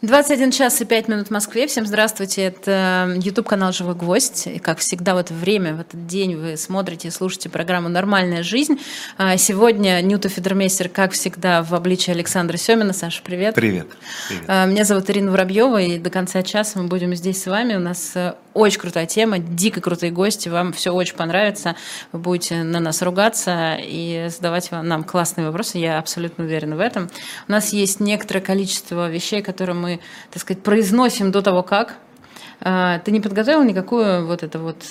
21 час и 5 минут в Москве. Всем здравствуйте. Это YouTube-канал «Живой гвоздь». И, как всегда, в это время, в этот день вы смотрите и слушаете программу «Нормальная жизнь». А сегодня Нюта Федермейстер, как всегда, в обличии Александра Семина. Саша, привет. Привет. привет. А, меня зовут Ирина Воробьева, и до конца часа мы будем здесь с вами. У нас э, очень крутая тема, дико крутые гости. Вам все очень понравится. Вы будете на нас ругаться и задавать нам классные вопросы. Я абсолютно уверена в этом. У нас есть некоторое количество вещей, которые мы так сказать, произносим до того, как. А, ты не подготовил никакую вот это вот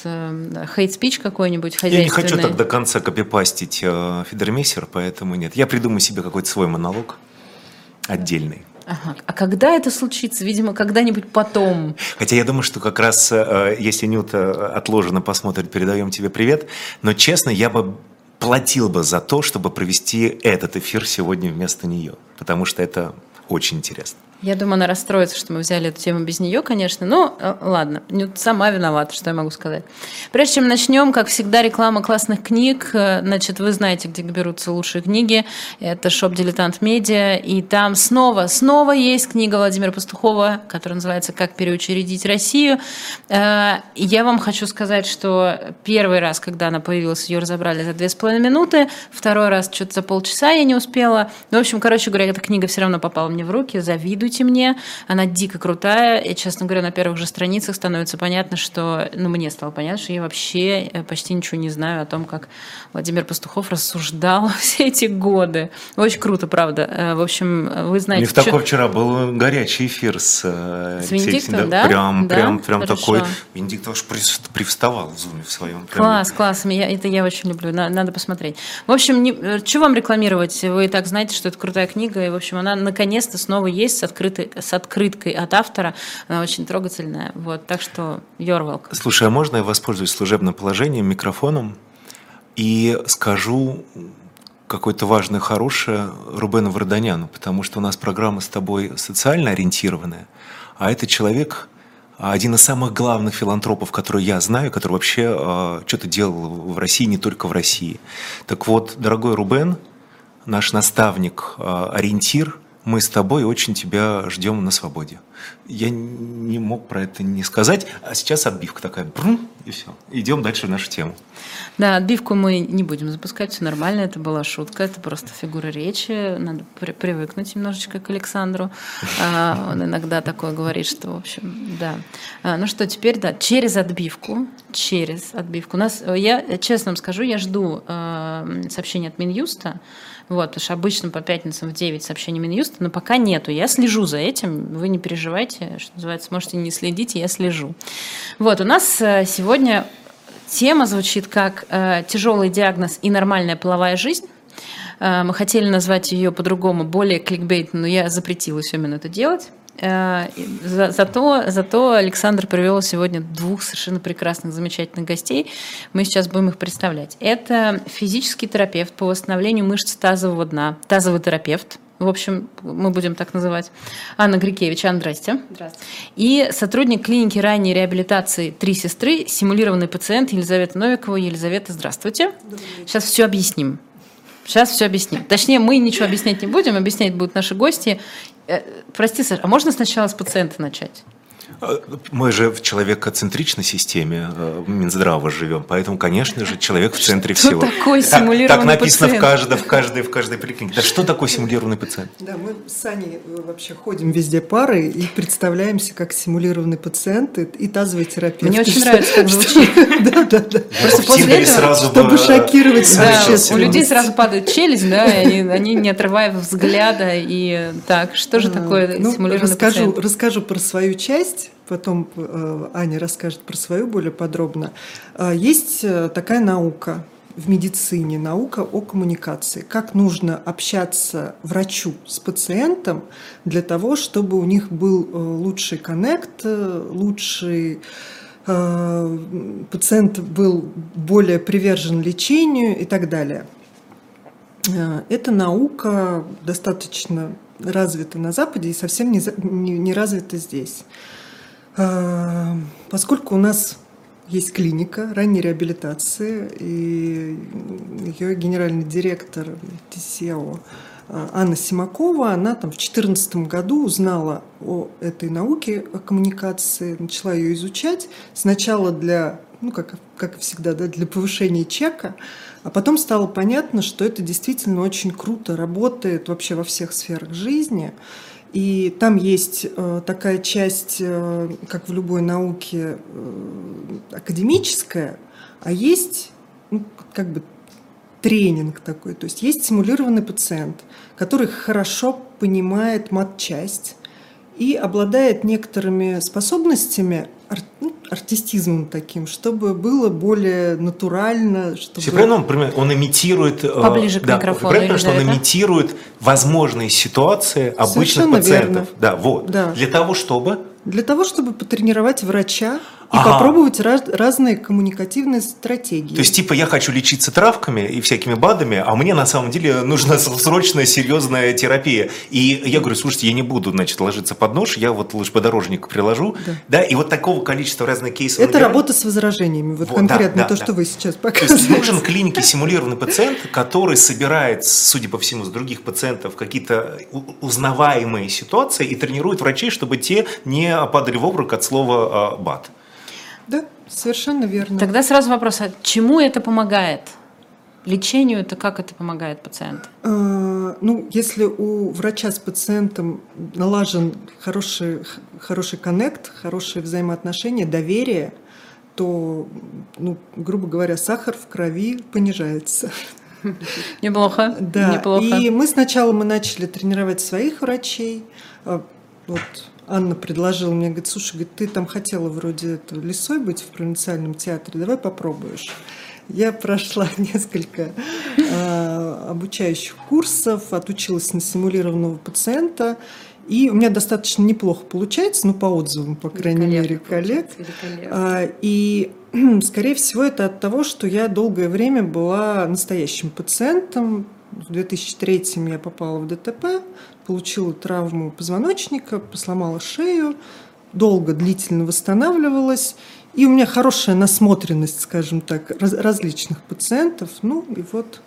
хейт-спич какой-нибудь Я не хочу так до конца копипастить э, Фидермессер, поэтому нет. Я придумаю себе какой-то свой монолог отдельный. Ага. А когда это случится? Видимо, когда-нибудь потом. Хотя я думаю, что как раз, э, если Нюта отложено посмотрит, передаем тебе привет. Но честно, я бы платил бы за то, чтобы провести этот эфир сегодня вместо нее. Потому что это очень интересно. Я думаю, она расстроится, что мы взяли эту тему без нее, конечно. Но э, ладно, сама виновата, что я могу сказать. Прежде чем начнем, как всегда, реклама классных книг. Э, значит, вы знаете, где берутся лучшие книги. Это шоп «Дилетант Медиа». И там снова, снова есть книга Владимира Пастухова, которая называется «Как переучредить Россию». Э, я вам хочу сказать, что первый раз, когда она появилась, ее разобрали за две с половиной минуты. Второй раз что-то за полчаса я не успела. Ну, в общем, короче говоря, эта книга все равно попала мне в руки. Завидую завидуйте мне. Она дико крутая. И, честно говоря, на первых же страницах становится понятно, что... Ну, мне стало понятно, что я вообще э, почти ничего не знаю о том, как Владимир Пастухов рассуждал все эти годы. Очень круто, правда. Э, в общем, вы знаете... У них такой вчера был горячий эфир с... Э, с Венедиктом, да? Прям, да? прям, прям Хорошо. такой... Венедикт аж привставал в зуме в своем. Класс, класс. Я, это я очень люблю. Надо посмотреть. В общем, не, что вам рекламировать? Вы и так знаете, что это крутая книга. И, в общем, она наконец-то снова есть с открытой, с открыткой от автора. Она очень трогательная. Вот, так что you're welcome. Слушай, а можно я воспользуюсь служебным положением, микрофоном и скажу какое-то важное, хорошее Рубену Варданяну, потому что у нас программа с тобой социально ориентированная, а это человек, один из самых главных филантропов, который я знаю, который вообще э, что-то делал в России, не только в России. Так вот, дорогой Рубен, наш наставник, э, ориентир – мы с тобой очень тебя ждем на свободе. Я не мог про это не сказать, а сейчас отбивка такая, брум, и все. Идем дальше в нашу тему. Да, отбивку мы не будем запускать, все нормально, это была шутка, это просто фигура речи, надо при привыкнуть немножечко к Александру. А, он иногда такое говорит, что, в общем, да. А, ну что, теперь, да, через отбивку, через отбивку. У нас, я честно вам скажу, я жду э, сообщения от Минюста, вот, потому что обычно по пятницам в 9 сообщений Минюста, но пока нету. Я слежу за этим, вы не переживайте, что называется, можете не следить, я слежу. Вот, у нас э, сегодня тема звучит как э, «Тяжелый диагноз и нормальная половая жизнь». Э, мы хотели назвать ее по-другому, более кликбейтно, но я запретила именно это делать. Э, за, зато, зато Александр привел сегодня двух совершенно прекрасных, замечательных гостей. Мы сейчас будем их представлять. Это физический терапевт по восстановлению мышц тазового дна, тазовый терапевт. В общем, мы будем так называть. Анна Грикевич, Анна, здрасте. Здравствуйте. И сотрудник клиники ранней реабилитации «Три сестры», симулированный пациент Елизавета Новикова. Елизавета, здравствуйте. Сейчас все объясним. Сейчас все объясним. Точнее, мы ничего объяснять не будем, объяснять будут наши гости. Э, прости, Саша, а можно сначала с пациента начать? Мы же в человекоцентричной системе э, Минздрава живем, поэтому, конечно же, человек в центре что всего. Что такое симулированный так, так написано пациент? в каждой, в каждой, в каждой поликлинике. Да что такое симулированный пациент? Да, мы с Аней э, вообще ходим везде пары и представляемся как симулированный пациент и, и тазовый терапевт. Мне очень нравится, как звучит. Да, да, да. Просто после этого, чтобы шокировать да, у людей сразу падает челюсть, да, и они не отрывая взгляда и так, что же такое ну, симулированный пациент? Расскажу про свою часть потом э, Аня расскажет про свою более подробно. Э, есть э, такая наука в медицине, наука о коммуникации. Как нужно общаться врачу с пациентом для того, чтобы у них был лучший коннект, лучший пациент был более привержен лечению и так далее. Эта наука достаточно развита на Западе и совсем не, не развита здесь. А, поскольку у нас есть клиника ранней реабилитации, и ее генеральный директор ТСЕО э, Анна Симакова, она там в 2014 году узнала о этой науке, о коммуникации, начала ее изучать. Сначала для, ну, как, как всегда, да, для повышения чека, а потом стало понятно, что это действительно очень круто работает вообще во всех сферах жизни. И там есть э, такая часть, э, как в любой науке, э, академическая, а есть ну, как бы тренинг такой. То есть есть симулированный пациент, который хорошо понимает матчасть и обладает некоторыми способностями, артистизмом таким, чтобы было более натурально. Чтобы... Правильно, он, он имитирует... Э, Поближе к да, микрофону. Правильно, что он это? имитирует возможные ситуации обычных Совершенно пациентов. Верно. Да, вот. Да. Для того, чтобы... Для того, чтобы потренировать врача и ага. попробовать раз, разные коммуникативные стратегии. То есть, типа, я хочу лечиться травками и всякими БАДами, а мне на самом деле нужна срочная, серьезная терапия. И я говорю, слушайте, я не буду, значит, ложиться под нож, я вот лучше подорожник приложу. Да. да и вот такого количества разных кейсов. Это работа с возражениями, вот, вот конкретно да, да, то, да. что вы сейчас показываете. То есть, нужен клинике симулированный пациент, который собирает, судя по всему, с других пациентов какие-то узнаваемые ситуации и тренирует врачей, чтобы те не падали в обморок от слова а, БАД. Да, совершенно верно. Тогда сразу вопрос, а чему это помогает? Лечению это как это помогает пациенту? А, ну, если у врача с пациентом налажен хороший, хороший коннект, хорошие взаимоотношения, доверие, то, ну, грубо говоря, сахар в крови понижается. Неплохо. Да. Неплохо. И мы сначала мы начали тренировать своих врачей. А, вот Анна предложила мне, говорит, слушай, говорит, ты там хотела вроде это, лисой быть в провинциальном театре, давай попробуешь. Я прошла несколько э, обучающих курсов, отучилась на симулированного пациента, и у меня достаточно неплохо получается, ну, по отзывам, по крайней мере, коллег. А, и, скорее всего, это от того, что я долгое время была настоящим пациентом. В 2003 я попала в ДТП, получила травму позвоночника, сломала шею, долго, длительно восстанавливалась. И у меня хорошая насмотренность, скажем так, раз, различных пациентов. Ну и вот.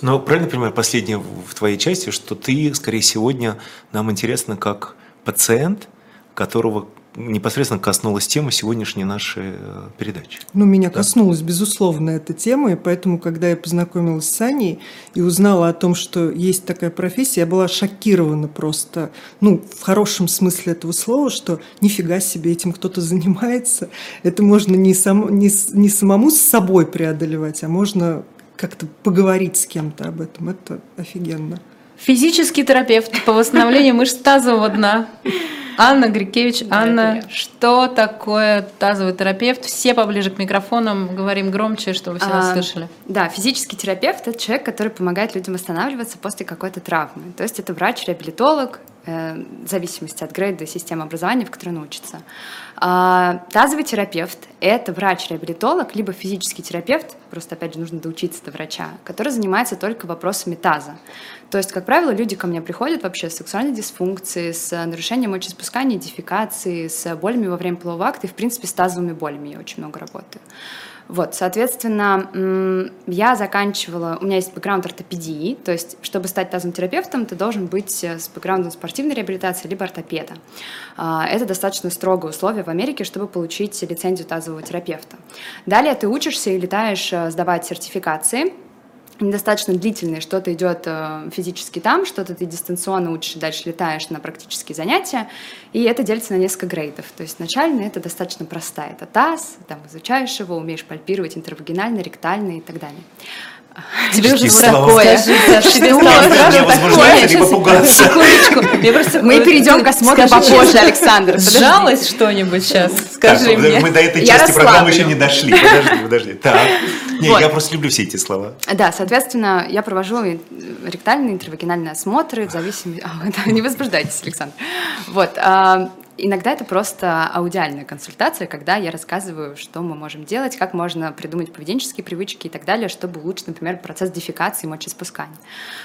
Но правильно понимаю, последнее в твоей части, что ты, скорее, сегодня нам интересно как пациент, которого непосредственно коснулась тема сегодняшней нашей э, передачи. Ну, меня да? коснулась, безусловно, эта тема, и поэтому, когда я познакомилась с Аней и узнала о том, что есть такая профессия, я была шокирована просто, ну, в хорошем смысле этого слова, что нифига себе этим кто-то занимается. Это можно не, сам, не, не самому с собой преодолевать, а можно как-то поговорить с кем-то об этом. Это офигенно. Физический терапевт по восстановлению мышц тазового дна. Анна Грикевич. Анна, что такое тазовый терапевт? Все поближе к микрофонам, говорим громче, чтобы все нас а, слышали. Да, физический терапевт – это человек, который помогает людям восстанавливаться после какой-то травмы. То есть это врач-реабилитолог, э, в зависимости от грейда системы образования, в которой он учится. Тазовый терапевт – это врач-реабилитолог, либо физический терапевт, просто, опять же, нужно доучиться до врача, который занимается только вопросами таза. То есть, как правило, люди ко мне приходят вообще с сексуальной дисфункцией, с нарушением мочеиспускания, дефекации, с болями во время полового акта и, в принципе, с тазовыми болями я очень много работаю. Вот, соответственно, я заканчивала, у меня есть бэкграунд ортопедии, то есть, чтобы стать тазовым терапевтом, ты должен быть э, с бэкграундом спортивной реабилитации либо ортопеда. А, это достаточно строгое условие в Америке, чтобы получить лицензию тазового терапевта. Далее ты учишься и летаешь э, сдавать сертификации, недостаточно длительные, что-то идет э, физически там, что-то ты дистанционно учишь, дальше летаешь на практические занятия, и это делится на несколько грейдов. То есть начально это достаточно простая, это таз, там изучаешь его, умеешь пальпировать интервагинально, ректально и так далее. Тебе уже такое. Тебе стало Секундочку. Мы перейдем к осмотру попозже, Александр. Сжалось что-нибудь сейчас? Скажи мне. Мы до этой части программы еще не дошли. Подожди, подожди. Так. Не, я просто люблю все эти слова. Да, соответственно, я провожу ректальные, интервагинальные осмотры в зависимости... Не возбуждайтесь, Александр. Вот. Иногда это просто аудиальная консультация, когда я рассказываю, что мы можем делать, как можно придумать поведенческие привычки и так далее, чтобы улучшить, например, процесс дефекации и мочеиспускания.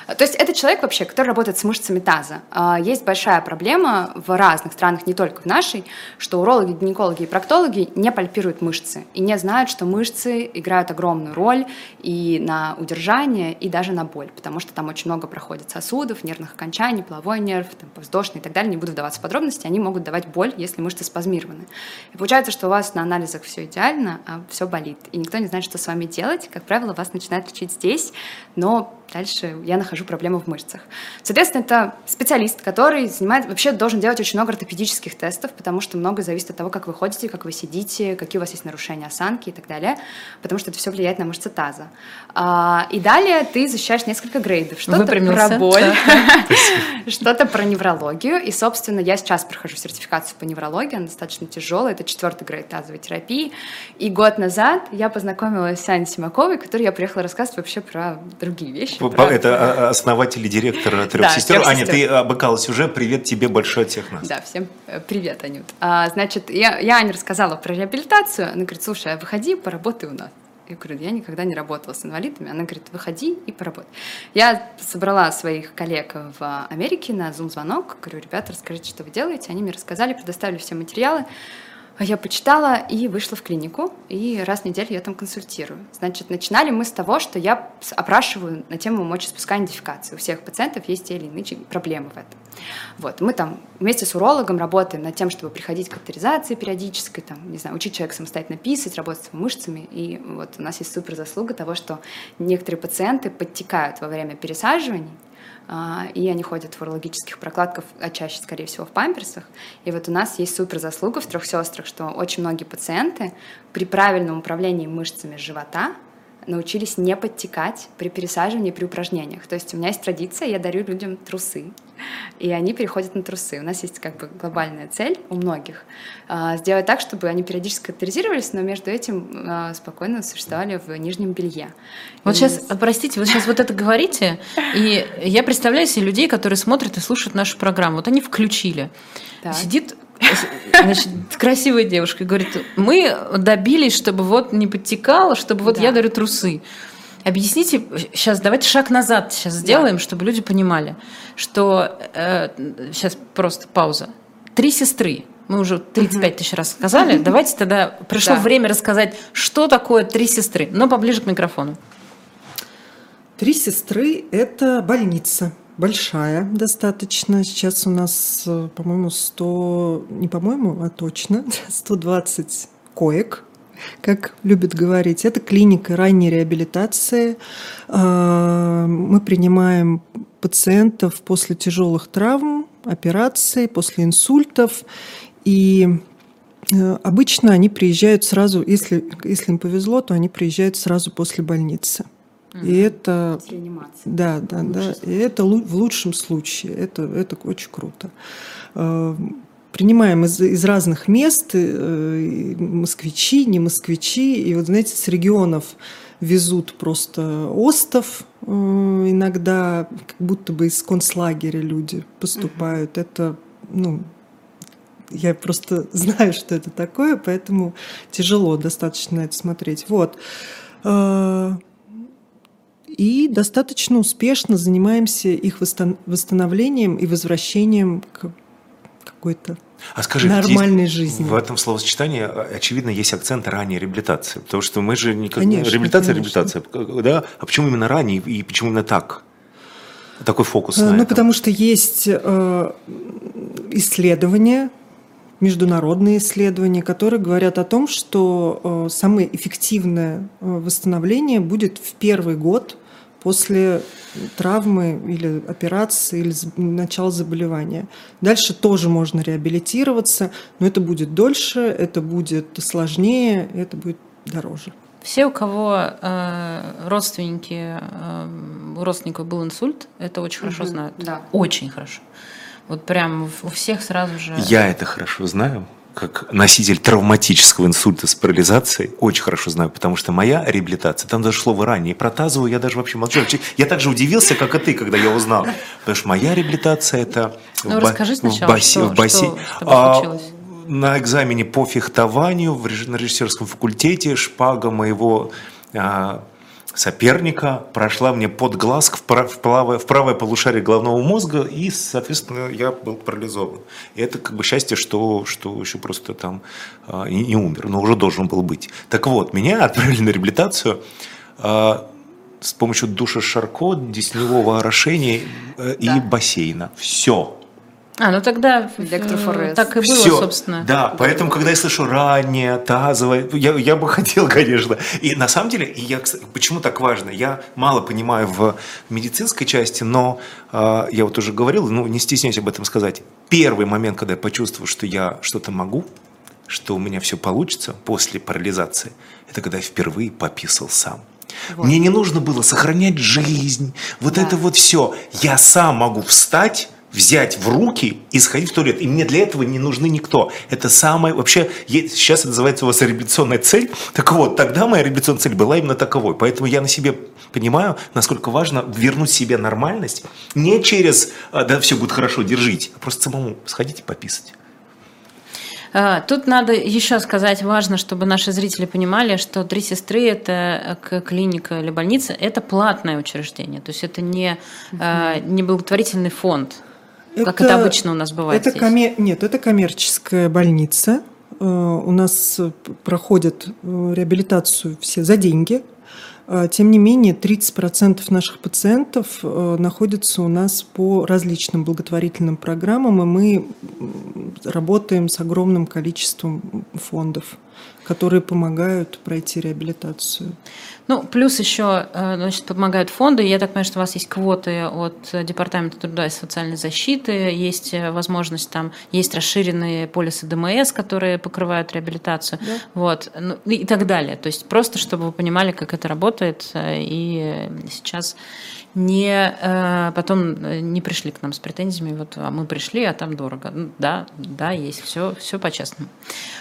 То есть это человек вообще, который работает с мышцами таза. А, есть большая проблема в разных странах, не только в нашей, что урологи, гинекологи и проктологи не пальпируют мышцы и не знают, что мышцы играют огромную роль и на удержание, и даже на боль, потому что там очень много проходит сосудов, нервных окончаний, половой нерв, там, воздушный и так далее. Не буду вдаваться в подробности, они могут давать боль, если мышцы спазмированы. И получается, что у вас на анализах все идеально, а все болит. И никто не знает, что с вами делать. Как правило, вас начинают лечить здесь, но дальше я нахожу проблему в мышцах. Соответственно, это специалист, который занимает, вообще должен делать очень много ортопедических тестов, потому что многое зависит от того, как вы ходите, как вы сидите, какие у вас есть нарушения осанки и так далее, потому что это все влияет на мышцы таза. А, и далее ты защищаешь несколько грейдов. Что-то про боль, что-то про неврологию. И, собственно, я сейчас прохожу сертификацию по неврологии, она достаточно тяжелая, это четвертый грейд тазовой терапии. И год назад я познакомилась с Аней Симаковой, которой я приехала рассказывать вообще про другие вещи. Это основатель и директор трех сестер. Аня, ты обыкалась уже. Привет тебе большой от всех нас. Да, всем э, привет, Анют. А, значит, я, я Ане рассказала про реабилитацию. Она говорит, слушай, а выходи, поработай у нас. Я говорю, я никогда не работала с инвалидами. Она говорит, выходи и поработай. Я собрала своих коллег в Америке на Zoom-звонок. Говорю, ребята, расскажите, что вы делаете. Они мне рассказали, предоставили все материалы. А я почитала и вышла в клинику, и раз в неделю я там консультирую. Значит, начинали мы с того, что я опрашиваю на тему мочеиспускания дефекации. У всех пациентов есть те или иные проблемы в этом. Вот. Мы там вместе с урологом работаем над тем, чтобы приходить к авторизации периодической, там, не знаю, учить человека самостоятельно писать, работать с мышцами. И вот у нас есть супер заслуга того, что некоторые пациенты подтекают во время пересаживаний, и они ходят в урологических прокладках, а чаще, скорее всего, в памперсах. И вот у нас есть супер заслуга в трех сестрах, что очень многие пациенты при правильном управлении мышцами живота научились не подтекать при пересаживании, при упражнениях. То есть у меня есть традиция, я дарю людям трусы, и они переходят на трусы. У нас есть как бы глобальная цель у многих а, сделать так, чтобы они периодически катаризировались, но между этим а, спокойно существовали в нижнем белье. Вот и сейчас, простите, вы сейчас вот это говорите, и я представляю себе людей, которые смотрят и слушают нашу программу. Вот они включили. Так. Сидит Значит, красивая девушка говорит, мы добились, чтобы вот не подтекало, чтобы вот да. я дарю трусы. Объясните, сейчас давайте шаг назад сейчас сделаем, да. чтобы люди понимали, что э, сейчас просто пауза. Три сестры. Мы уже 35 тысяч раз сказали. Давайте тогда пришло да. время рассказать, что такое три сестры, но поближе к микрофону. Три сестры – это больница большая достаточно. Сейчас у нас, э, по-моему, 100, не по-моему, а точно, 120 коек, как любят говорить. Это клиника ранней реабилитации. А, мы принимаем пациентов после тяжелых травм, операций, после инсультов. И э, обычно они приезжают сразу, если, если им повезло, то они приезжают сразу после больницы. И это, да, да, да, и это в лучшем случае, это, это очень круто. Э, принимаем из, из разных мест, э, москвичи, не москвичи, и вот знаете, с регионов везут просто остов, э, иногда как будто бы из концлагеря люди поступают. Это, ну, я просто знаю, что это такое, поэтому тяжело достаточно это смотреть. Вот и достаточно успешно занимаемся их восстановлением и возвращением к какой-то а скажи, нормальной жизни. В этом словосочетании, а, очевидно, есть акцент ранней реабилитации. Потому что мы же никак... Конечно, реабилитация, конечно. реабилитация. Да? А почему именно ранее и почему именно так? Такой фокус на Ну, этом? потому что есть э, исследования, международные исследования, которые говорят о том, что э, самое эффективное э, восстановление будет в первый год после травмы или операции или начала заболевания. Дальше тоже можно реабилитироваться, но это будет дольше, это будет сложнее, это будет дороже. Все, у кого э, родственники, э, у родственников был инсульт, это очень хорошо знают. Да. Очень хорошо. Вот прям у всех сразу же. Я это хорошо знаю, как носитель травматического инсульта с парализацией, очень хорошо знаю, потому что моя реабилитация, там даже слово ранее, про тазовую я даже вообще молчу. Я также удивился, как и ты, когда я узнал. Потому что моя реабилитация это ну, в, расскажи сначала, в, баси, что, в бассейн. Что а, на экзамене по фехтованию в, на режиссерском факультете шпага моего а, соперника прошла мне под глаз в, правое, в правое полушарие головного мозга, и, соответственно, я был парализован. И это как бы счастье, что, что еще просто там а, не, не умер, но уже должен был быть. Так вот, меня отправили на реабилитацию а, с помощью душа Шарко, десневого орошения э, и да. бассейна. Все. А, ну тогда Электрофорез. так и было, Все. собственно. Да, поэтому, когда я слышу ранее, тазовое, я, я бы хотел, конечно. И на самом деле, я, почему так важно? Я мало понимаю в медицинской части, но э, я вот уже говорил, ну не стесняюсь об этом сказать. Первый момент, когда я почувствовал, что я что-то могу, что у меня все получится после парализации, это когда я впервые пописал сам. Вот. Мне не нужно было сохранять жизнь, вот да. это вот все. Я сам могу встать взять в руки и сходить в туалет. И мне для этого не нужны никто. Это самое... Вообще, сейчас это называется у вас реабилитационная цель. Так вот, тогда моя реабилитационная цель была именно таковой. Поэтому я на себе понимаю, насколько важно вернуть себе нормальность. Не через «А, «да, все будет хорошо, держите», а просто самому сходить и пописать. А, тут надо еще сказать, важно, чтобы наши зрители понимали, что «Три сестры» – это клиника или больница, это платное учреждение, то есть это не, угу. не благотворительный фонд. Это, как это обычно у нас бывает это здесь? Коммер... Нет, это коммерческая больница. Э, у нас проходят э, реабилитацию все за деньги. Э, тем не менее, 30% наших пациентов находятся у нас по различным благотворительным программам, и мы работаем с огромным количеством фондов которые помогают пройти реабилитацию. Ну, плюс еще, э, значит, помогают фонды. Я так понимаю, что у вас есть квоты от Департамента труда и социальной защиты, есть э, возможность там, есть расширенные полисы ДМС, которые покрывают реабилитацию, да. вот, ну, и так далее. То есть просто, чтобы вы понимали, как это работает, э, и сейчас не потом не пришли к нам с претензиями, вот, а мы пришли, а там дорого. Ну, да, да, есть, все, все по-честному.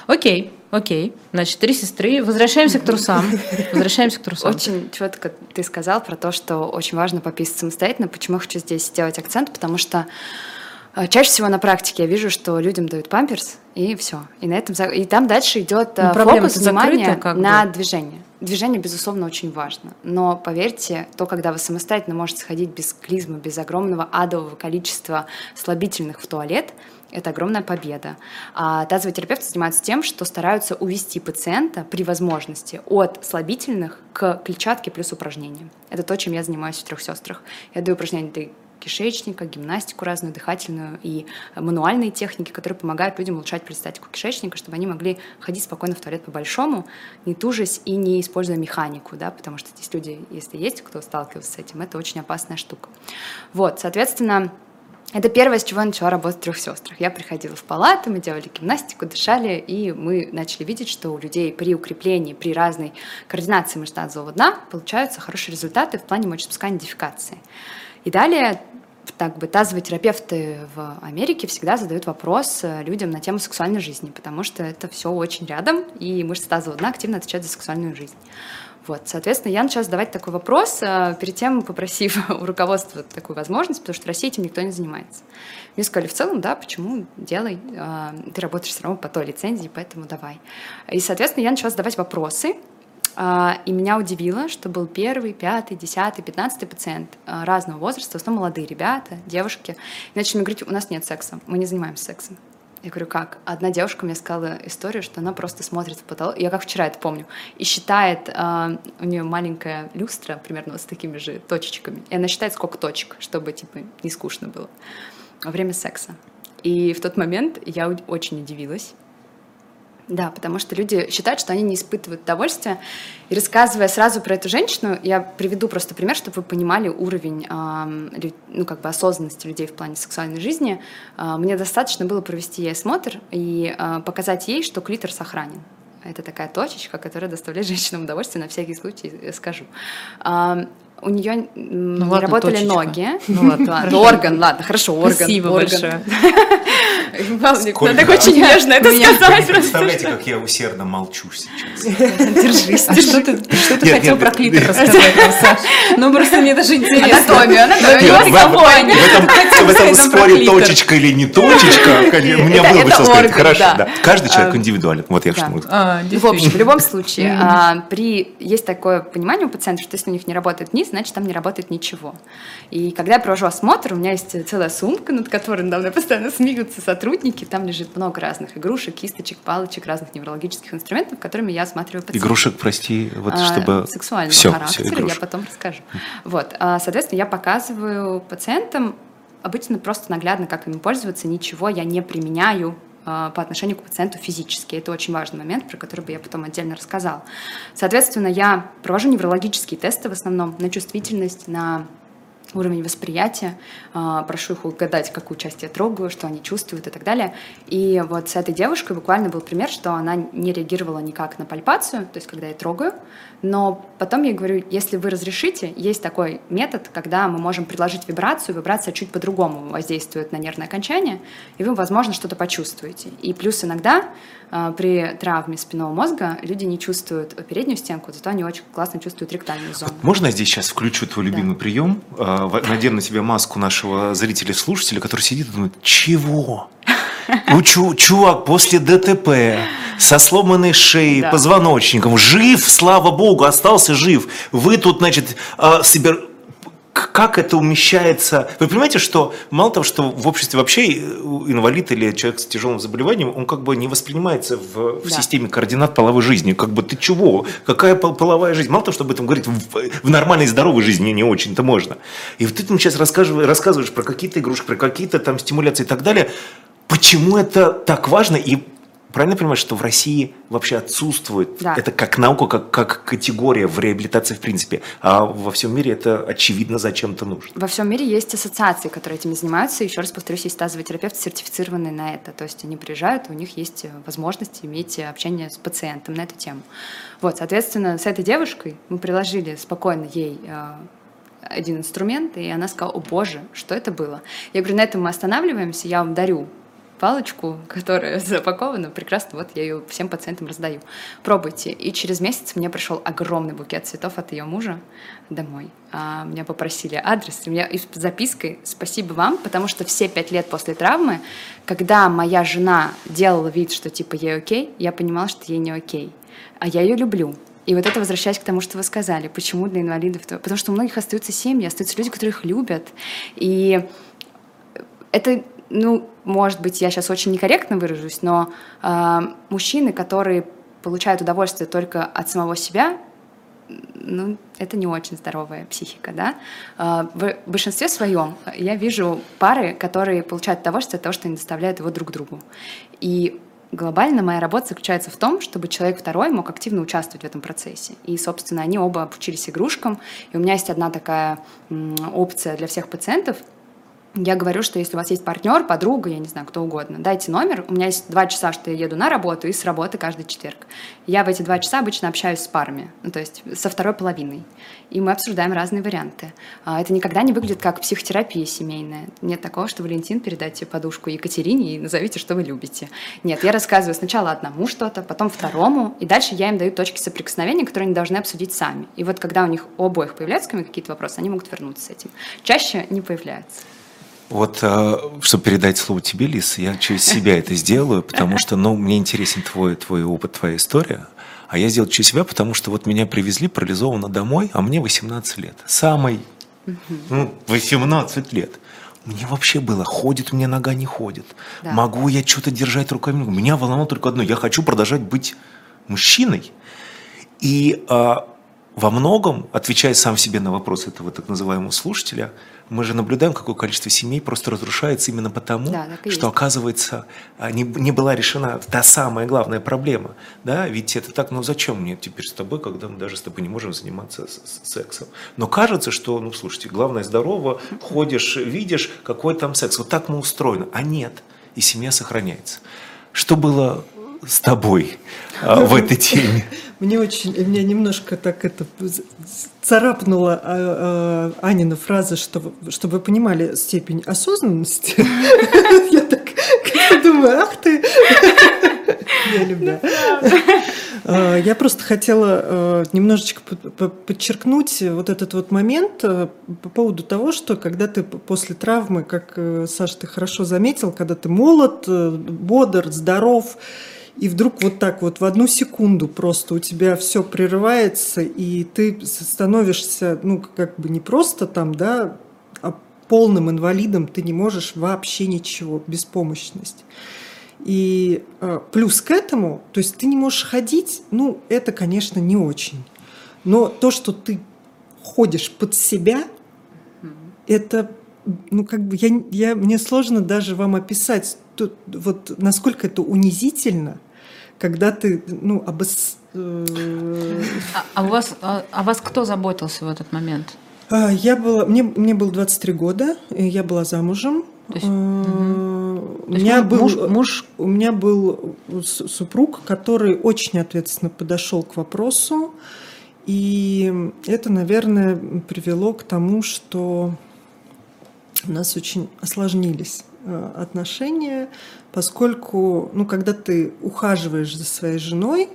Окей. Окей. Значит, три сестры. Возвращаемся к трусам. Возвращаемся к трусам. Очень четко ты сказал про то, что очень важно пописать самостоятельно. Почему я хочу здесь сделать акцент? Потому что э, Чаще всего на практике я вижу, что людям дают памперс, и все. И на этом и там дальше идет ну, фокус внимания на бы. движение. Движение, безусловно, очень важно. Но поверьте, то, когда вы самостоятельно можете сходить без клизмы, без огромного адового количества слабительных в туалет, это огромная победа. А тазовые терапевты занимаются тем, что стараются увести пациента при возможности от слабительных к клетчатке плюс упражнениям. Это то, чем я занимаюсь в трех сестрах. Я даю упражнения кишечника, гимнастику разную, дыхательную и мануальные техники, которые помогают людям улучшать перистатику кишечника, чтобы они могли ходить спокойно в туалет по-большому, не тужась и не используя механику, да, потому что здесь люди, если есть, кто сталкивается с этим, это очень опасная штука. Вот, соответственно, это первое, с чего я начала работать в трех сестрах. Я приходила в палату, мы делали гимнастику, дышали, и мы начали видеть, что у людей при укреплении, при разной координации мышц тазового дна получаются хорошие результаты в плане мочеспускания дефекации. И далее так бы тазовые терапевты в Америке всегда задают вопрос э, людям на тему сексуальной жизни, потому что это все очень рядом, и мышцы тазового дна активно отвечают за сексуальную жизнь. Вот, соответственно, я начала задавать такой вопрос, э, перед тем попросив у руководства такую возможность, потому что в России этим никто не занимается. Мне сказали, в целом, да, почему, делай, э, ты работаешь все равно по той лицензии, поэтому давай. И, соответственно, я начала задавать вопросы, и меня удивило, что был первый, пятый, десятый, пятнадцатый пациент разного возраста, в основном молодые ребята, девушки. И начали мне говорить, у нас нет секса, мы не занимаемся сексом. Я говорю, как? Одна девушка мне сказала историю, что она просто смотрит в потолок, я как вчера это помню, и считает, э, у нее маленькая люстра, примерно вот с такими же точечками, и она считает, сколько точек, чтобы, типа, не скучно было во время секса. И в тот момент я очень удивилась, да, потому что люди считают, что они не испытывают удовольствия. И рассказывая сразу про эту женщину, я приведу просто пример, чтобы вы понимали уровень э, ну, как бы осознанности людей в плане сексуальной жизни. Э, мне достаточно было провести ей осмотр и э, показать ей, что клитор сохранен. Это такая точечка, которая доставляет женщинам удовольствие, на всякий случай скажу. У нее Ну не ладно, работали точечка. ноги. Ну ладно, Ладно, орган, ладно, хорошо, орган. Спасибо орган. большое. Павлик, Сколько? надо очень нежно это сказать. Представляете, как я усердно молчу сейчас. Держись. А что ты, хотел про клитор рассказать Саш? Ну, просто мне даже интересно. Анатомию, анатомию. Нет, в, этом, про споре точечка или не точечка, мне было бы что сказать. Хорошо, да. Каждый человек А, индивидуален. Вот я что могу. А, В общем, в любом случае, при... есть такое понимание у пациентов, что если у них не работает низ, значит, там не работает ничего. И когда я провожу осмотр, у меня есть целая сумка, над которой надо мной постоянно смеются сотрудники, там лежит много разных игрушек, кисточек, палочек, разных неврологических инструментов, которыми я осматриваю пациента. Игрушек, прости, вот А, чтобы... сексуального Всё, характера, всё, я игрушек. потом расскажу. Вот, а, соответственно, я показываю пациентам обычно просто наглядно, как ими пользоваться, ничего я не применяю а, по отношению к пациенту физически. Это очень важный момент, про который бы я потом отдельно рассказала. Соответственно, я провожу неврологические тесты в основном на чувствительность, на уровень восприятия, а, прошу их угадать, какую часть я трогаю, что они чувствуют и так далее. И вот с этой девушкой буквально был пример, что она не реагировала никак на пальпацию, то есть когда я трогаю, но потом я говорю, если вы разрешите, есть такой метод, когда мы можем предложить вибрацию, вибрация чуть по-другому воздействует на нервное окончание, и вы, возможно, что-то почувствуете. И плюс иногда а, при травме спинного мозга люди не чувствуют переднюю стенку, зато они очень классно чувствуют ректальную зону. Можно я здесь сейчас включу твой любимый прием? А, в- Надену на тебя маску нашего зрителя-слушателя, который сидит и думает, чего? Ну, чу- чувак, после ДТП, со сломанной шеей, Да. позвоночником, жив, слава богу, остался жив. Вы тут, значит, а, к- как это умещается? Вы понимаете, что мало того, что в обществе вообще э, инвалид или человек с тяжелым заболеванием, он как бы не воспринимается в, в Да. системе координат половой жизни. Как бы ты чего? Какая пол- половая жизнь? Мало того, что об этом говорить в, в нормальной здоровой жизни не очень-то можно. И вот ты там сейчас рассказываешь, рассказываешь про какие-то игрушки, про какие-то там стимуляции и так далее. Почему это так важно? И правильно понимаешь, что в России вообще отсутствует Да. это как наука, как, как категория в реабилитации в принципе, а во всем мире это очевидно зачем-то нужно. Во всем мире есть ассоциации, которые этим занимаются. Еще раз повторюсь, есть тазовые терапевты, сертифицированные на это. То есть они приезжают, у них есть возможность иметь общение с пациентом на эту тему. Вот, соответственно, с этой девушкой мы приложили спокойно ей э, один инструмент, и она сказала, о боже, что это было? Я говорю, на этом мы останавливаемся, я вам дарю палочку, которая запакована, прекрасно, вот я ее всем пациентам раздаю. Пробуйте. И через месяц мне пришел огромный букет цветов от ее мужа домой. А, меня попросили адрес, у меня и с запиской «Спасибо вам», потому что все пять лет после травмы, когда моя жена делала вид, что типа ей окей, я понимала, что ей не окей. А я ее люблю. И вот это возвращаясь к тому, что вы сказали, почему для инвалидов, то- потому что у многих остаются семьи, остаются люди, которые их любят. И это, ну, может быть, я сейчас очень некорректно выражусь, но э, мужчины, которые получают удовольствие только от самого себя, ну, это не очень здоровая психика, да. Э, В большинстве своем я вижу пары, которые получают удовольствие от того, что они доставляют его друг другу. И глобально моя работа заключается в том, чтобы человек второй мог активно участвовать в этом процессе. И, собственно, они оба обучились игрушкам. И у меня есть одна такая опция для всех пациентов — я говорю, что если у вас есть партнер, подруга, я не знаю, кто угодно, дайте номер. У меня есть два часа, что я еду на работу и с работы каждый четверг. Я в эти два часа обычно общаюсь с парами, ну, то есть со второй половиной. И мы обсуждаем разные варианты. А, Это никогда не выглядит как психотерапия семейная. Нет такого, что Валентин передайте подушку Екатерине и назовите, что вы любите. Нет, я рассказываю сначала одному что-то, потом второму, и дальше я им даю точки соприкосновения, которые они должны обсудить сами. И вот когда у них у обоих появляются какие-то вопросы, они могут вернуться с этим. Чаще не появляются. Вот, э, чтобы передать слово тебе, Лис, я через себя это сделаю, потому что, ну, мне интересен твой, твой опыт, твоя история. А я сделаю через себя, потому что вот меня привезли парализованно домой, а мне 18 лет. Самый, ну, 18 лет. Мне вообще было, ходит у меня нога, не ходит. Да. Могу я что-то держать руками? Меня волновало только одно. Я хочу продолжать быть мужчиной. И а, во многом, отвечая сам себе на вопрос этого так называемого слушателя, мы же наблюдаем, какое количество семей просто разрушается именно потому, Да, что, есть. оказывается, а, не, не была решена та самая главная проблема. Да? Ведь это так, ну зачем мне теперь с тобой, когда мы даже с тобой не можем заниматься с- с- сексом? Но кажется, что, ну слушайте, главное здорово, ходишь, видишь, какой там секс. Вот так мы устроены. А нет, и семья сохраняется. Что было с тобой а, в этой теме? Мне очень, меня немножко так это царапнула а, а, Анина фраза, что, чтобы вы понимали степень осознанности. Я так думаю, ах ты, я люблю. А, я просто хотела а, немножечко подчеркнуть вот этот вот момент а, по поводу того, что когда ты после травмы, как э, Саша, ты хорошо заметил, когда ты молод, э, бодр, здоров, и вдруг вот так вот в одну секунду просто у тебя все прерывается, и ты становишься, ну, как бы не просто там, да, а полным инвалидом, ты не можешь вообще ничего, беспомощность. И э, плюс к этому, то есть ты не можешь ходить, ну, это, конечно, не очень. Но то, что ты ходишь под себя, это, ну, как бы, я, я, мне сложно даже вам описать, тут, вот насколько это унизительно, когда ты, ну, обос... Э, а, а, у вас, а, а вас кто заботился в этот момент? А, я была, мне, мне было 23 года, я была замужем, то есть, угу. у, меня был, муж, муж... у меня был супруг, который очень ответственно подошел к вопросу. И это, наверное, привело к тому, что у нас очень осложнились э, отношения, поскольку, ну, когда ты ухаживаешь за своей женой,